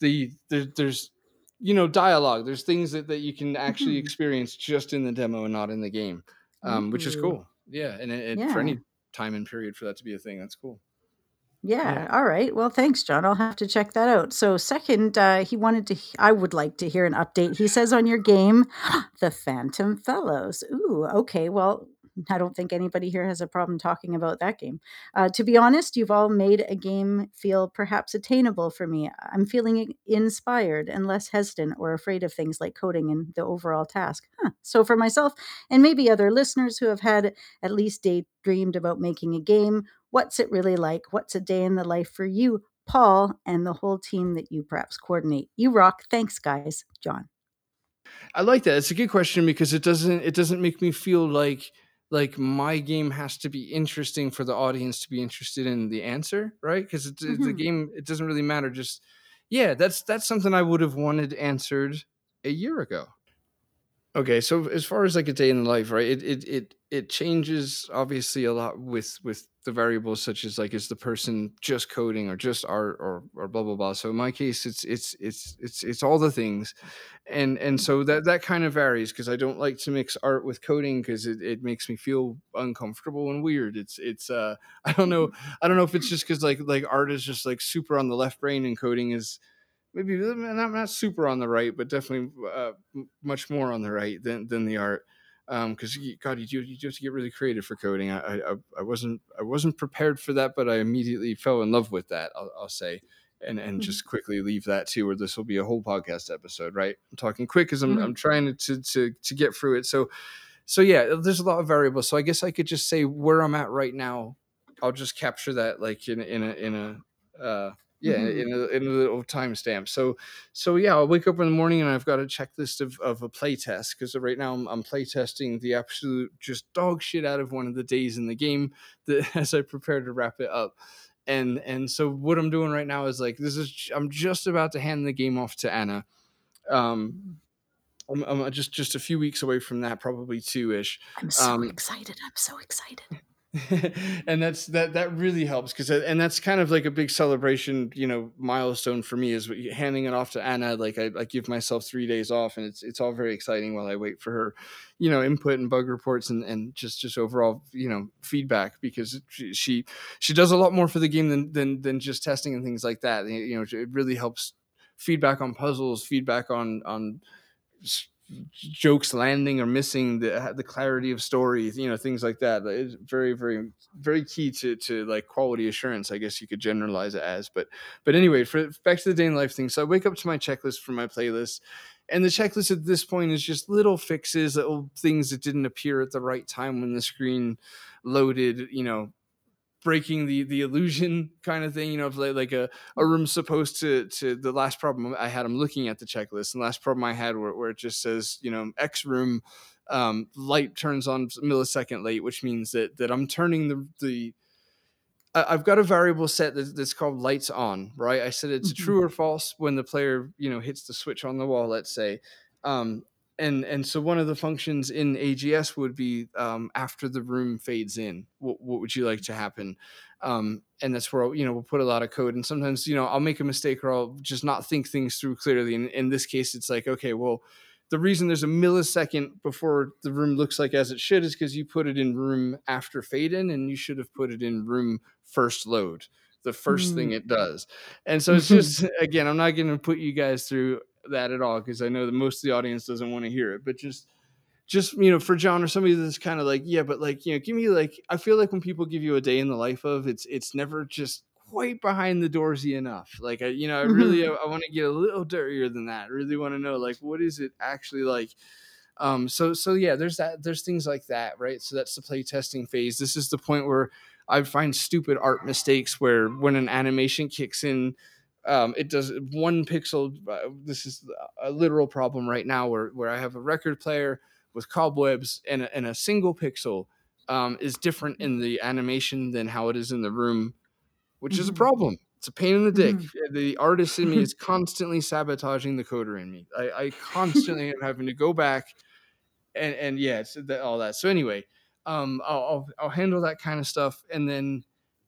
S3: the there, there's you know dialogue. There's things that, that you can actually
S2: Mhm.
S3: experience just in the demo and not in the game, um, which is cool. Yeah, and it, it- for any time and period for that to be a thing, that's cool.
S2: Yeah.
S3: Yeah.
S2: All right. Well, thanks, John. I'll have to check that out. So, second, uh, he wanted to, I would like to hear an update. He says on your game, The Phantom Fellows. Ooh, okay. Well, I don't think anybody here has a problem talking about that game. Uh, to be honest, you've all made a game feel perhaps attainable for me. I'm feeling inspired and less hesitant or afraid of things like coding and the overall task. Huh. So, for myself and maybe other listeners who have had at least daydreamed about making a game, what's it really like? What's a day in the life for you, Paul, and the whole team that you perhaps coordinate? You rock. Thanks, guys. John.
S3: I like that. It's a good question because it doesn't it doesn't make me feel like like my game has to be interesting for the audience to be interested in the answer, right? Because the
S2: Mhm.
S3: game it doesn't really matter. Just yeah, that's that's something I would have wanted answered a year ago. Okay, so as far as like a day in the life, right? It it it it changes obviously a lot with with the variables such as like is the person just coding or just art or or blah blah blah. So in my case, it's it's it's it's it's all the things, and and so that that kind of varies because I don't like to mix art with coding because it, it makes me feel uncomfortable and weird. It's it's uh I don't know I don't know if it's just because like like art is just like super on the left brain and coding is maybe not, not super on the right, but definitely uh, much more on the right than than the art. Because God, you do you do have to get really creative for coding. I, I I wasn't I wasn't prepared for that, but I immediately fell in love with that. I'll, I'll say, and and just quickly leave that too, or this will be a whole podcast episode. Right, I'm talking quick because I'm
S2: Mhm.
S3: I'm trying to to to get through it. So so yeah, there's a lot of variables. So I guess I could just say where I'm at right now. I'll just capture that like in a, in a in a uh, yeah
S2: Mhm.
S3: in a in a little timestamp. So so yeah, I'll wake up in the morning and I've got a checklist of of a play test because right now I'm, I'm play testing the absolute just dog shit out of one of the days in the game that as I prepare to wrap it up. And and so what I'm doing right now is like this is I'm just about to hand the game off to Anna. Um, I'm, I'm just just a few weeks away from that, probably two ish.
S2: I'm so
S3: Um,
S2: excited. I'm so excited.
S3: and that's that that really helps because and that's kind of like a big celebration you know milestone for me is handing it off to anna like I, I give myself three days off and it's it's all very exciting while i wait for her you know input and bug reports and and just just overall you know feedback because she she, she does a lot more for the game than than than just testing and things like that. You know it really helps feedback on puzzles feedback on on jokes landing or missing the the clarity of stories you know things like that it's very very very key to to like quality assurance i guess you could generalize it as but but anyway for back to the day in life thing. So i wake up to my checklist for my playlist and the checklist at this point is just little fixes little things that didn't appear at the right time when the screen loaded you know breaking the the illusion kind of thing you know like, like a, a room supposed to to the last problem i had i'm looking at the checklist and the last problem i had where, where it just says you know x room um, light turns on millisecond late which means that that i'm turning the the I've got a variable set that's called lights on, right? I said it's mm-hmm. true or false when the player, you know, hits the switch on the wall, let's say. Um, and and so one of the functions in AGS would be um, after the room fades in, what, what would you like to happen? Um, and that's where you know we'll put a lot of code. And sometimes you know I'll make a mistake or I'll just not think things through clearly. And in this case, it's like okay, well, the reason there's a millisecond before the room looks like as it should is because you put it in room after fade in, and you should have put it in room first load the first mm. thing it does. And so it's just again, I'm not going to put you guys through that at all because I know that most of the audience doesn't want to hear it. But just just you know for john or somebody that's kind of like yeah but like you know give me like i feel like when people give you a day in the life of it's it's never just quite behind the doorsy enough like i you know i really mm-hmm. i, I want to get a little dirtier than that I really want to know like what is it actually like um so so yeah there's that there's things like that right so that's the play testing phase this is the point where i find stupid art mistakes where when an animation kicks in um, it does one pixel. Uh, this is a literal problem right now where, where I have a record player with cobwebs and a, and a single pixel um, is different in the animation than how it is in the room, which mm-hmm. is a mm-hmm. problem. It's a pain in the dick. Mm-hmm. The artist in me is constantly sabotaging the coder in me. I, I constantly am having to go back and, and yeah, it's all that. So anyway, um, I'll, I'll, I'll handle that kind of stuff. And then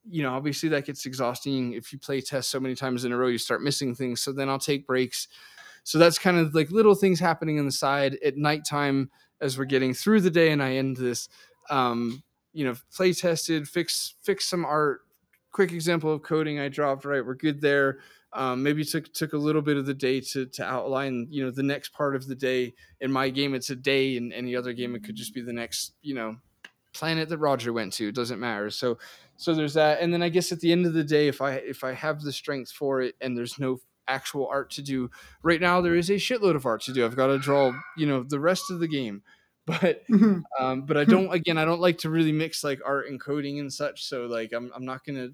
S3: you know, obviously that gets exhausting. If you play test so many times in a row, you start missing things. So then I'll take breaks. So that's kind of like little things happening on the side at nighttime as we're getting through the day. And I end this, um, you know, play tested, fix fix some art. Quick example of coding I dropped. Right, we're good there. Um, maybe took took a little bit of the day to to outline, you know, the next part of the day. In my game, it's a day. In any other game, it could just be the next, you know, planet that Roger went to. It doesn't matter. So so there's that and then i guess at the end of the day if i if i have the strength for it and there's no actual art to do right now there is a shitload of art to do i've got to draw you know the rest of the game but mm-hmm. um but i don't again i don't like to really mix like art and coding and such so like i'm, I'm not gonna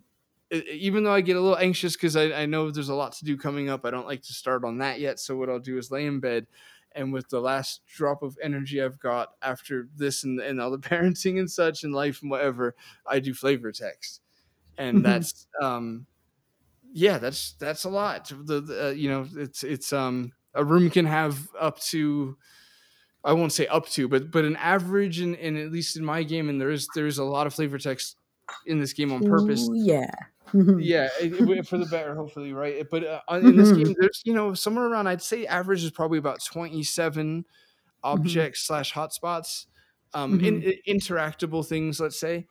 S3: even though i get a little anxious because I, I know there's a lot to do coming up i don't like to start on that yet so what i'll do is lay in bed and with the last drop of energy I've got after this and, and all the parenting and such and life and whatever, I do flavor text, and mm-hmm. that's um, yeah, that's that's a lot. The, the uh, you know it's it's um a room can have up to I won't say up to, but but an average and at least in my game, and there is there's a lot of flavor text in this game on purpose.
S2: Yeah.
S3: yeah, for the better, hopefully, right? But uh, in this game, there's you know somewhere around I'd say average is probably about 27 mm-hmm. objects mm-hmm. slash hotspots, um, mm-hmm. in, in, interactable things, let's say.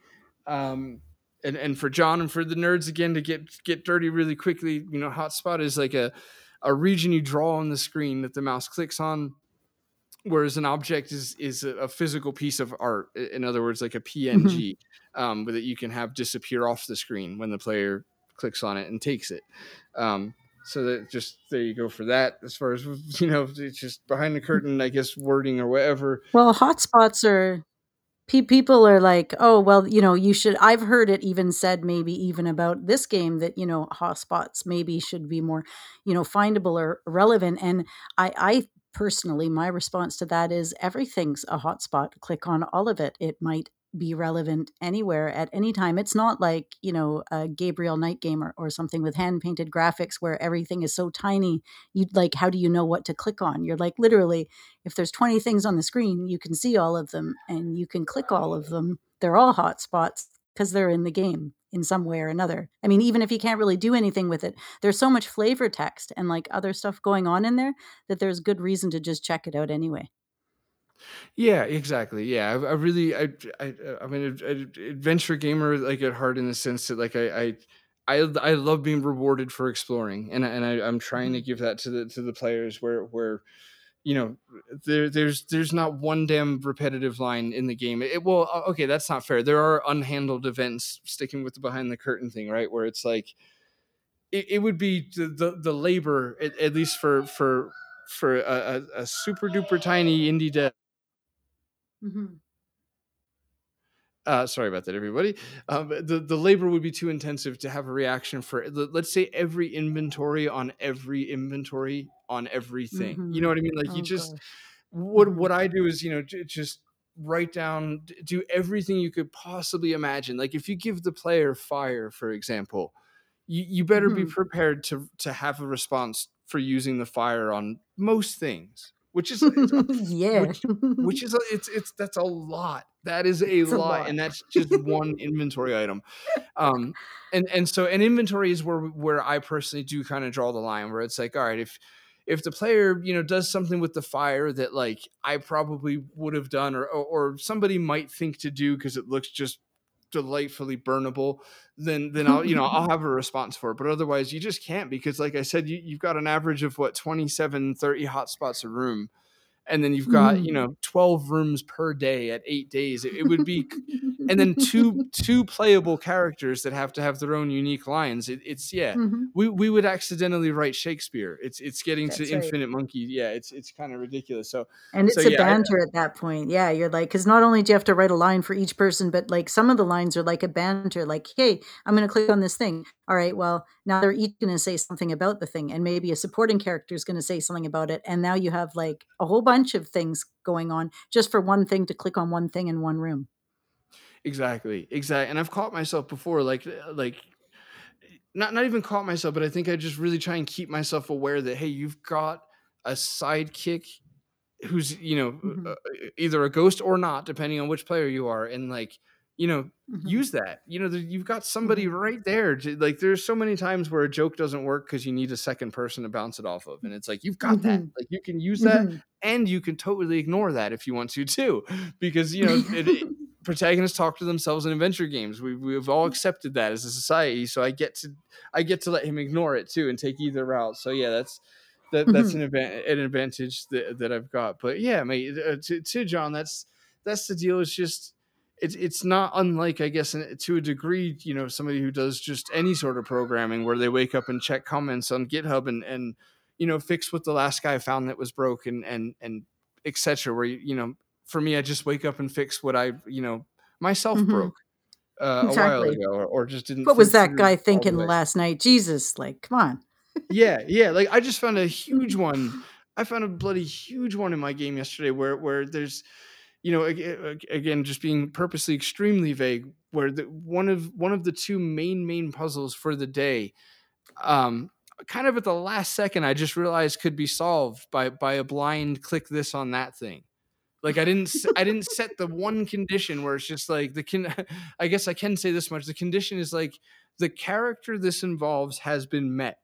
S3: Um, and and for John and for the nerds again to get get dirty really quickly, you know, hotspot is like a a region you draw on the screen that the mouse clicks on whereas an object is is a physical piece of art in other words like a png mm-hmm. um, that you can have disappear off the screen when the player clicks on it and takes it. Um, so that just there you go for that as far as you know it's just behind the curtain i guess wording or whatever.
S2: Well hotspots are people are like oh well you know you should i've heard it even said maybe even about this game that you know hotspots maybe should be more you know findable or relevant. And i i personally, my response to that is everything's a hotspot. Click on all of it. It might be relevant anywhere at any time. It's not like, you know, a Gabriel Knight game or, or something with hand painted graphics where everything is so tiny. You'd like, how do you know what to click on? You're like, literally, if there's 20 things on the screen, you can see all of them and you can click all of them. They're all hotspots because they're in the game in some way or another. I mean, even if you can't really do anything with it, there's so much flavor text and like other stuff going on in there that there's good reason to just check it out anyway.
S3: Yeah, exactly. Yeah, I, I really, I, I, I'm an adventure gamer, like at heart, in the sense that, like, I, I, I, I love being rewarded for exploring, and and I, I'm trying to mm-hmm. give that to the to the players, where where you know there there's there's not one damn repetitive line in the game it well okay that's not fair there are unhandled events sticking with the behind the curtain thing right where it's like it, it would be the the, the labor at, at, least for for for a, a, a super duper tiny indie dev.
S2: Mhm.
S3: Uh, sorry about that, everybody. Um, the the labor would be too intensive to have a reaction for. let- Let's say every inventory on every inventory on everything. You know what I mean? Like you
S2: Oh
S3: just
S2: gosh.
S3: what what I do is you know j- just write down do everything you could possibly imagine. Like if you give the player fire, for example, you, you better be
S2: Mhm.
S3: prepared to to have a response for using the fire on most things, which is
S2: yeah.
S3: which which is it's it's that's a lot. That is a
S2: It's a
S3: lot,
S2: lot.
S3: and that's just one inventory item. Um, and and so an inventory is where where I personally do kind of draw the line, where it's like, all right, if if the player you know does something with the fire that like I probably would have done, or or, or somebody might think to do because it looks just delightfully burnable then then i'll you know i'll have a response for it but otherwise you just can't because like i said you, you've got an average of what 27 30 hotspots a room and then you've got
S2: Mhm.
S3: you know 12 rooms per day at eight days it, it would be and then two two playable characters that have to have their own unique lines it, it's yeah
S2: Mhm.
S3: we, we would accidentally write shakespeare it's it's getting to
S2: right.
S3: infinite monkey yeah it's it's kind of ridiculous so
S2: And it's
S3: so
S2: a
S3: yeah I-
S2: banter at that point. Yeah, you're like, because not only do you have to write a line for each person, but like some of the lines are like a banter, like, hey, I'm going to click on this thing. All right, well, now they're each going to say something about the thing, and maybe a supporting character is going to say something about it. And now you have like a whole bunch of things going on just for one thing to click on one thing in one room.
S3: Exactly, exactly. And I've caught myself before, like, uh, like, not not even caught myself, but I think I just really try and keep myself aware that hey, you've got a sidekick who's you know
S2: Mhm.
S3: uh, either a ghost or not, depending on which player you are, and like you know
S2: Mhm.
S3: use that. You know, you've got somebody
S2: Mhm.
S3: right there. Like, there's so many times where a joke doesn't work because you need a second person to bounce it off of, and it's like you've got that.
S2: Mhm.
S3: Like, you can use that,
S2: Mhm.
S3: and you can totally ignore that if you want to too, because you know it, it- protagonists talk to themselves in adventure games. We we've all accepted that as a society, so I get to I get to let him ignore it too and take either route. So yeah, that's that that's an advan- an advantage that, that I've got. But yeah, mate, uh, to, to John, that's that's the deal. It's just it's it's not unlike I guess to a degree, you know, somebody who does just any sort of programming where they wake up and check comments on GitHub and and you know fix what the last guy found that was broken and and etc. Where you, know, for me, I just wake up and fix what I you know myself
S2: Mhm.
S3: broke uh, a while ago, or, or just didn't.
S2: What was that guy thinking last night? Jesus, like, come on.
S3: Yeah, yeah. Like I just found a huge one. I found a bloody huge one in my game yesterday where where there's, you know, ag- ag- again just being purposely extremely vague. Where the one of one of the two main main puzzles for the day, um, kind of at the last second, I just realized could be solved by by a blind click this on that thing. Like I didn't I didn't set the one condition where it's just like the can I guess I can say this much. The condition is like the character this involves has been met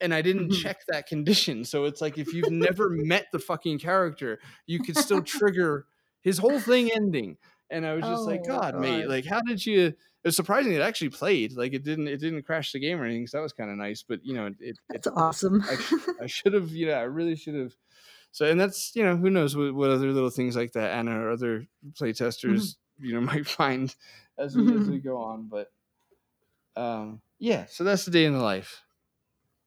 S3: and I didn't
S2: Mhm.
S3: check that condition. So it's like if you've never met the fucking character, you could still trigger his whole thing ending. And I was just like,
S2: Oh,
S3: God, mate, like how did you? It's surprising it actually played. Like it didn't. It didn't crash the game or anything. So that was kind of nice. But you know, it. it,
S2: That's
S3: it
S2: awesome.
S3: I, I should have. you know, I really should have. So and that's you know who knows what, what other little things like that Anna or other play testers you know might find as we as we go on. But um yeah, so that's the day in the life.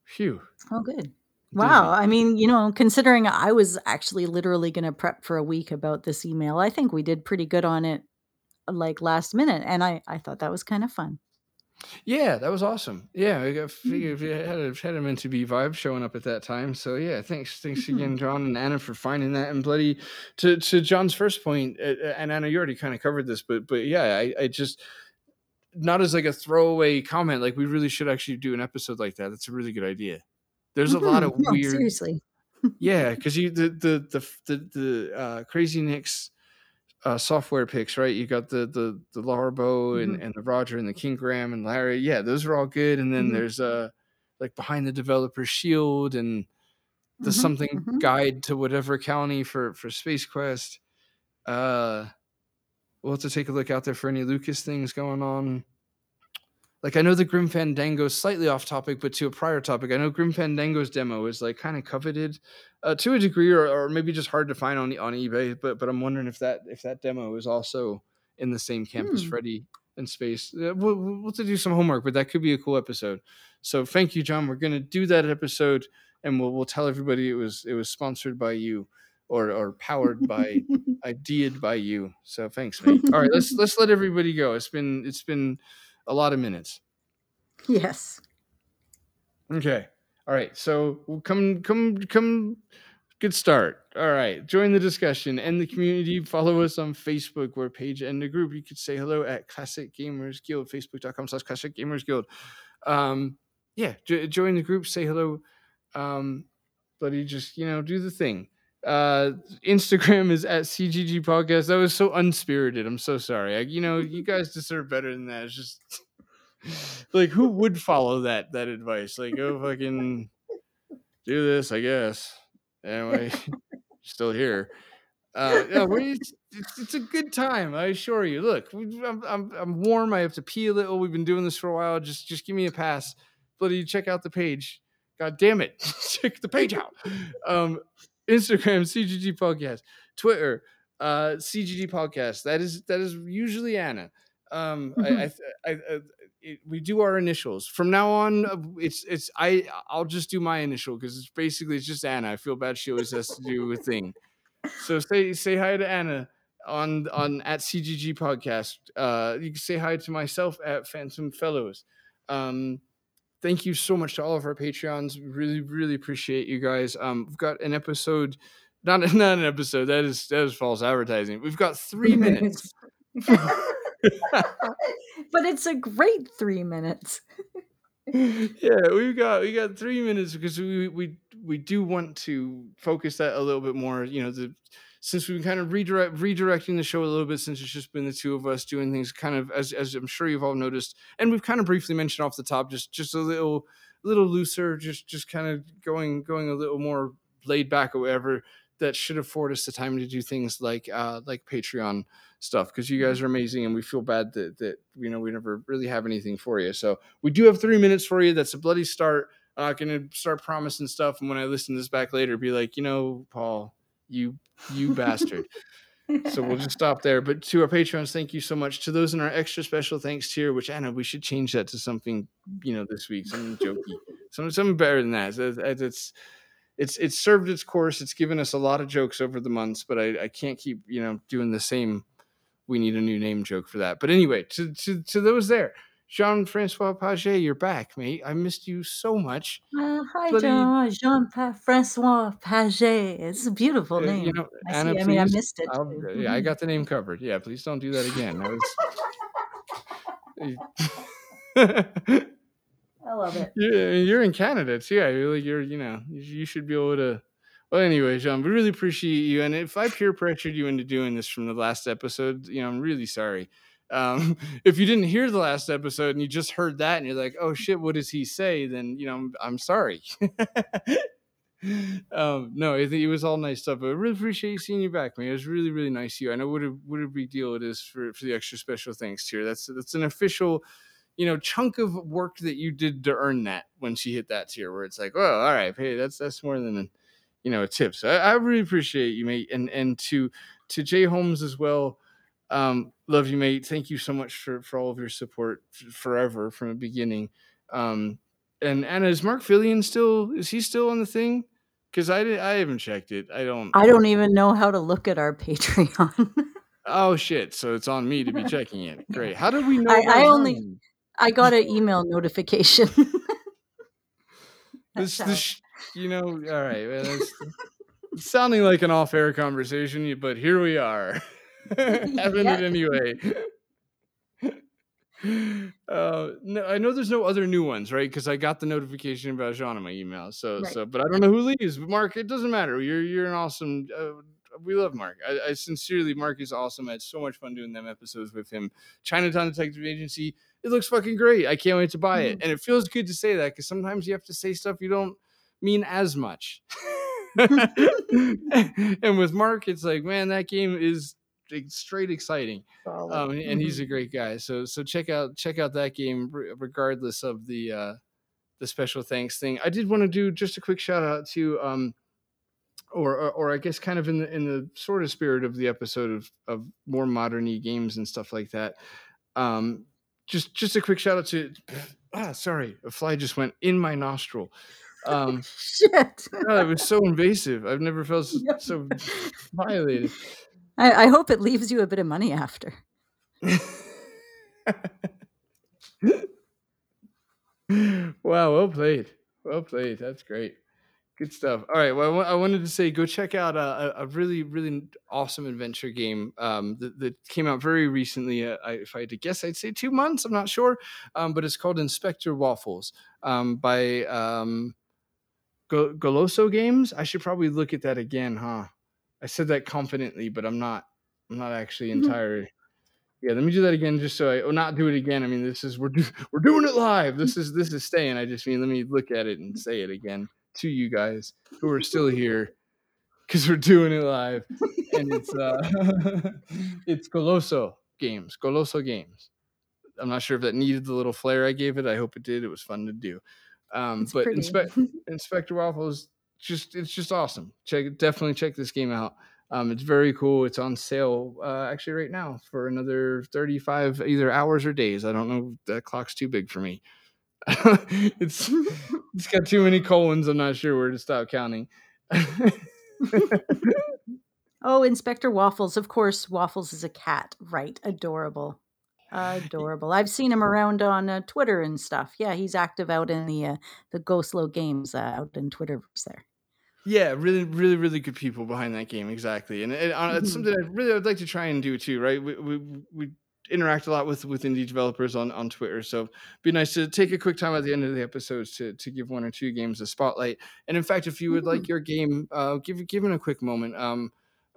S3: Phew.
S2: Oh, good. Wow. I mean, you know, considering I was actually literally going to prep for a week about this email, I think we did pretty good on it like last minute. And I, I thought that was kind of fun.
S3: Yeah, that was awesome. Yeah, I got
S2: Hmm.
S3: figured you had a had a meant to be vibe showing up at that time. So yeah, thanks thanks
S2: Mhm.
S3: again, John and Anna, for finding that. And bloody to to John's first point, and Anna, you already kind of covered this, but but yeah, I, I just not as like a throwaway comment. Like we really should actually do an episode like that. That's a really good idea. There's a lot
S2: Mhm.
S3: of
S2: No,
S3: weird,
S2: seriously.
S3: yeah, because you the the the the, the uh, Crazy Nick's uh, software picks, right? You got the the the Laura Bow and,
S2: Mhm.
S3: and the Roger and the King Graham and Larry. Yeah, those are all good. And then
S2: Mhm.
S3: there's uh like behind the developer shield and the
S2: Mhm,
S3: something
S2: mhm.
S3: guide to whatever county for for Space Quest. Uh we'll have to take a look out there for any Lucas things going on. Like I know the Grim Fandango is slightly off topic, but to a prior topic, I know Grim Fandango's demo is like kind of coveted uh, to a degree, or, or maybe just hard to find on on eBay. But but I'm wondering if that if that demo is also in the same camp as
S2: Hmm.
S3: Freddy in space. We'll, we'll have to do some homework, but that could be a cool episode. So thank you, John. We're gonna do that episode, and we'll we'll tell everybody it was it was sponsored by you or or powered by ideaed by you. So thanks, mate. All right, let's let's let everybody go. It's been it's been a lot of minutes.
S2: yes.
S3: Okay. All right. So we'll come come come good start. All right. Join the discussion and the community. Follow us on Facebook. We're page and the group. You could say hello at Classic Gamers Guild, facebook.com slash Classic Gamers Guild. Um, yeah, jo- join the group, say hello. Um, buddy, just you know, do the thing. Uh, Instagram is at CGG Podcast. That was so unspirited. I'm so sorry. I, you know, you guys deserve better than that. It's just like who would follow that that advice? Like, go fucking do this, I guess. Anyway, still here. Uh, yeah, it's, it's, it's a good time. I assure you. Look, I'm, I'm I'm warm. I have to pee a little. We've been doing this for a while. Just just give me a pass. Bloody check out the page. God damn it, check the page out. Um, Instagram CGG podcast, Twitter uh, CGG podcast. That is that is usually Anna. Um, I, I, I, I it, we do our initials from now on. uh, It's it's I I'll just do my initial because it's basically it's just Anna. I feel bad she always has to do a thing. So say say hi to Anna on on at CGG podcast. Uh, you can say hi to myself at Phantom Fellows. Um, thank you so much to all of our Patreons. Really really appreciate you guys. Um, we've got an episode. Not, not an episode. That is that is false advertising. We've got three minutes.
S2: but it's a great three minutes.
S3: yeah, we've got we got three minutes because we we we do want to focus that a little bit more. You know, the since we've been kind of redirect redirecting the show a little bit since it's just been the two of us doing things kind of as as I'm sure you've all noticed, and we've kind of briefly mentioned off the top, just just a little little looser, just just kind of going going a little more laid back or whatever. That should afford us the time to do things like uh like Patreon stuff because you guys are amazing and we feel bad that that you know we never really have anything for you. So we do have three minutes for you. That's a bloody start. I'm not gonna start promising stuff, and when I listen to this back later, be like, you know, Paul, you you bastard. So we'll just stop there. But to our patrons, thank you so much. To those in our extra special thanks tier, which I know we should change that to something, you know, this week, something jokey, something something better than that. It's it's it's it's served its course. It's given us a lot of jokes over the months, but I, I can't keep you know doing the same. We need a new name joke for that. But anyway, to to to those there, Jean Francois Paget, you're back, mate. I missed you so much.
S2: Uh, hi,
S3: Bloody-
S2: Jean. Jean Francois Paget. It's a beautiful
S3: Uh,
S2: name.
S3: you know,
S2: I,
S3: Anna,
S2: see, I mean, I missed it. Too.
S3: yeah, I got the name covered. Yeah, please don't do that again. That was.
S2: I love it.
S3: You're in Canada too. Yeah, you're you're you know you you should be able to. Well, anyway, Jean, we really appreciate you. And if I peer pressured you into doing this from the last episode, you know, I'm really sorry. Um, if you didn't hear the last episode and you just heard that and you're like, oh shit, what does he say? Then you know, I'm, I'm sorry. um, no, I think it was all nice stuff. But I really appreciate seeing you back, man. It was really, really nice to you. I know what a what a big deal it is for for the extra special thanks tier. That's that's an official you know chunk of work that you did to earn that when she hit that tier where it's like oh, all right hey that's that's more than a, you know a tip so I, I really appreciate you mate and and to to jay holmes as well um love you mate. Thank you so much for for all of your support f- forever from the beginning. Um and anna is mark fillion still is he still on the thing? Because i did i haven't checked it. I don't
S2: I don't even know how to look at our Patreon.
S3: oh shit. So it's on me to be checking it. Great. How did we know
S2: I- I only-? I got an email notification.
S3: this this you know all right. Well, sounding like an off-air conversation but here we are having
S2: Yeah.
S3: it anyway. Uh no i know there's no other new ones right? Because i got the notification about jean in my email so
S2: Right.
S3: so but i don't know who leaves. But mark it doesn't matter. You're you're an awesome uh, we love mark. I, I sincerely mark is awesome. I had so much fun doing them episodes with him. Chinatown detective agency it looks fucking great. I can't wait to buy it. And it feels good to say that because sometimes you have to say stuff you don't mean as much. And with mark it's like man that game is straight exciting um, and, he's a great guy. So so check out check out that game regardless of the uh, the special thanks thing. I did want to do just a quick shout out to um or, or or I guess kind of in the in the sort of spirit of the episode of of more moderny games and stuff like that. Um just just a quick shout out to ah sorry, a fly just went in my nostril. Um,
S2: Shit.
S3: no, it was so invasive. I've never felt so violated.
S2: I, I hope it leaves you a bit of money after.
S3: wow, well played. Well played. That's great. Good stuff. All right. Well, I wanted to say go check out a, a- a really, really awesome adventure game um, that, that came out very recently. Uh, I, if I had to guess, I'd say two months. I'm not sure. Um, but it's called Inspector Waffles um, by um, Go- Goloso Games. I should probably look at that again, huh? I said that confidently, but I'm not. I'm not actually
S2: Mhm.
S3: entirely. Yeah, let me do that again, just so I, or not do it again. I mean, this is we're do, we're doing it live. This is this is staying. I just mean let me look at it and say it again to you guys who are still here because we're doing it live, and it's uh it's Goloso Games, Goloso Games. I'm not sure if that needed the little flair I gave it. I hope it did. It was fun to do. Um,
S2: It's
S3: but. Inspe- Inspector Waffles just it's just awesome. Check definitely check this game out. Um, it's very cool. It's on sale uh, actually right now for another 35 either hours or days. I don't know. That clock's too big for me. it's it's got too many colons. I'm not sure where to stop counting.
S2: Oh, Inspector Waffles. Of course, Waffles is a cat, right? Adorable. Adorable. I've seen him around on uh, Twitter and stuff. Yeah, he's active out in the uh, the Goloso games uh, out in Twitterverse there.
S3: Yeah, really, really, really good people behind that game. Exactly, and it, uh, it's
S2: Mhm.
S3: something I really would like to try and do too. Right, we we, we interact a lot with with indie developers on on Twitter, so it'd be nice to take a quick time at the end of the episodes to to give one or two games a spotlight. And in fact, if you would like your game, uh, give give it a quick moment. Um,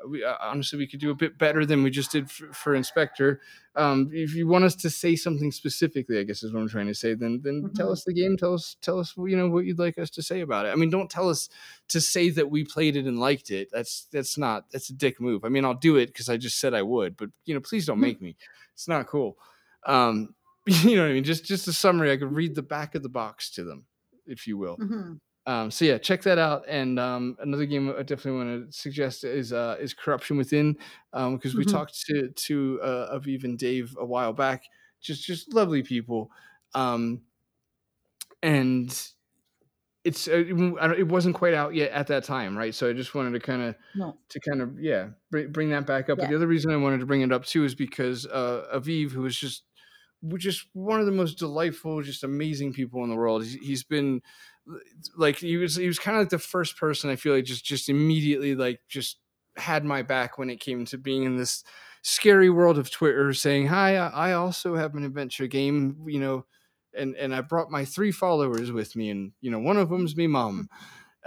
S3: we uh, honestly we could do a bit better than we just did for, for Inspector. Um, if you want us to say something specifically, I guess is what I'm trying to say. Then then tell
S2: Mhm.
S3: us the game. Tell us tell us you know what you'd like us to say about it. I mean, don't tell us to say that we played it and liked it. That's that's not that's a dick move. I mean, I'll do it because I just said I would, but you know, please don't make me. It's not cool. Um, you know what I mean? Just just a summary. I could read the back of the box to them, if you will.
S2: Mhm.
S3: Um, so yeah, check that out. And um, another game I definitely want to suggest is uh, is Corruption Within, because we
S2: Mhm.
S3: talked to to uh, Aviv and Dave a while back. Just just lovely people, um, and it's uh, it w- I don't- it wasn't quite out yet at that time, right? So I just wanted to kind of
S2: No.
S3: to kind of yeah bring, bring that back up. But the other reason I wanted to bring it up too is because uh, Aviv, who is just just one of the most delightful, just amazing people in the world. He's, he's been like he was he was kind of like the first person I feel like just just immediately like just had my back when it came to being in this scary world of Twitter, saying hi. I also have an adventure game, you know. And, and I brought my three followers with me, and you know one of them's me mom.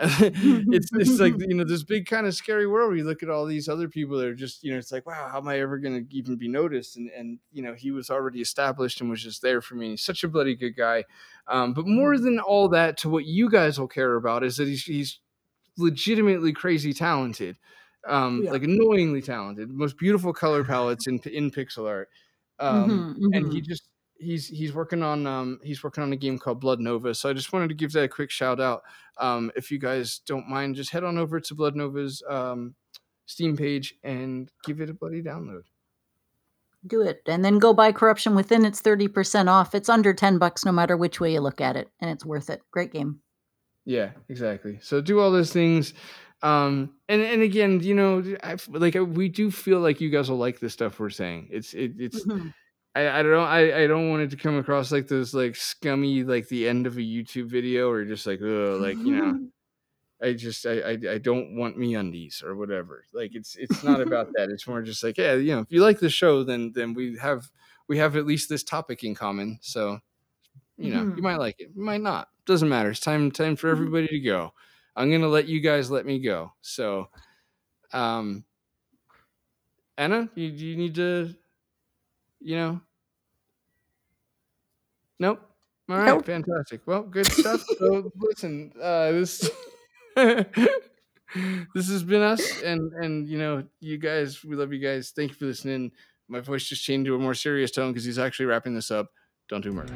S3: it's it's like you know this big kind of scary world where you look at all these other people that are just you know it's like wow how am I ever going to even be noticed and and you know he was already established and was just there for me he's such a bloody good guy um, but more than all that to what you guys will care about is that he's he's legitimately crazy talented um,
S2: Yeah.
S3: like annoyingly talented most beautiful color palettes in in pixel art um,
S2: Mhm,
S3: and he
S2: mhm.
S3: just he's he's working on um he's working on a game called blood nova so i just wanted to give that a quick shout out um if you guys don't mind just head on over to blood nova's um steam page and give it a bloody download
S2: Do it. And then go buy Corruption Within. It's 30% off. It's under 10 bucks no matter which way you look at it. And it's worth it. Great game.
S3: yeah exactly so do all those things um and and again you know I, like we do feel like you guys will like the stuff we're saying it's it, it's
S2: Mhm.
S3: I, I don't I, I don't want it to come across like those like scummy like the end of a YouTube video or just like oh like you know I just I, I I don't want me undies or whatever. Like it's it's not about that. It's more just like yeah, you know, if you like the show, then then we have we have at least this topic in common. So you know, you
S2: Mhm.
S3: might like it, you might not. Doesn't matter. It's time time for
S2: Mhm.
S3: everybody to go. I'm gonna let you guys let me go. So, um, Anna, you you need to, you know, nope. All right,
S2: Nope.
S3: fantastic. Well, good stuff. so listen, uh, this this has been us, and and you know, you guys, we love you guys. Thank you for listening. My voice just changed to a more serious tone because he's actually wrapping this up. Don't do murder.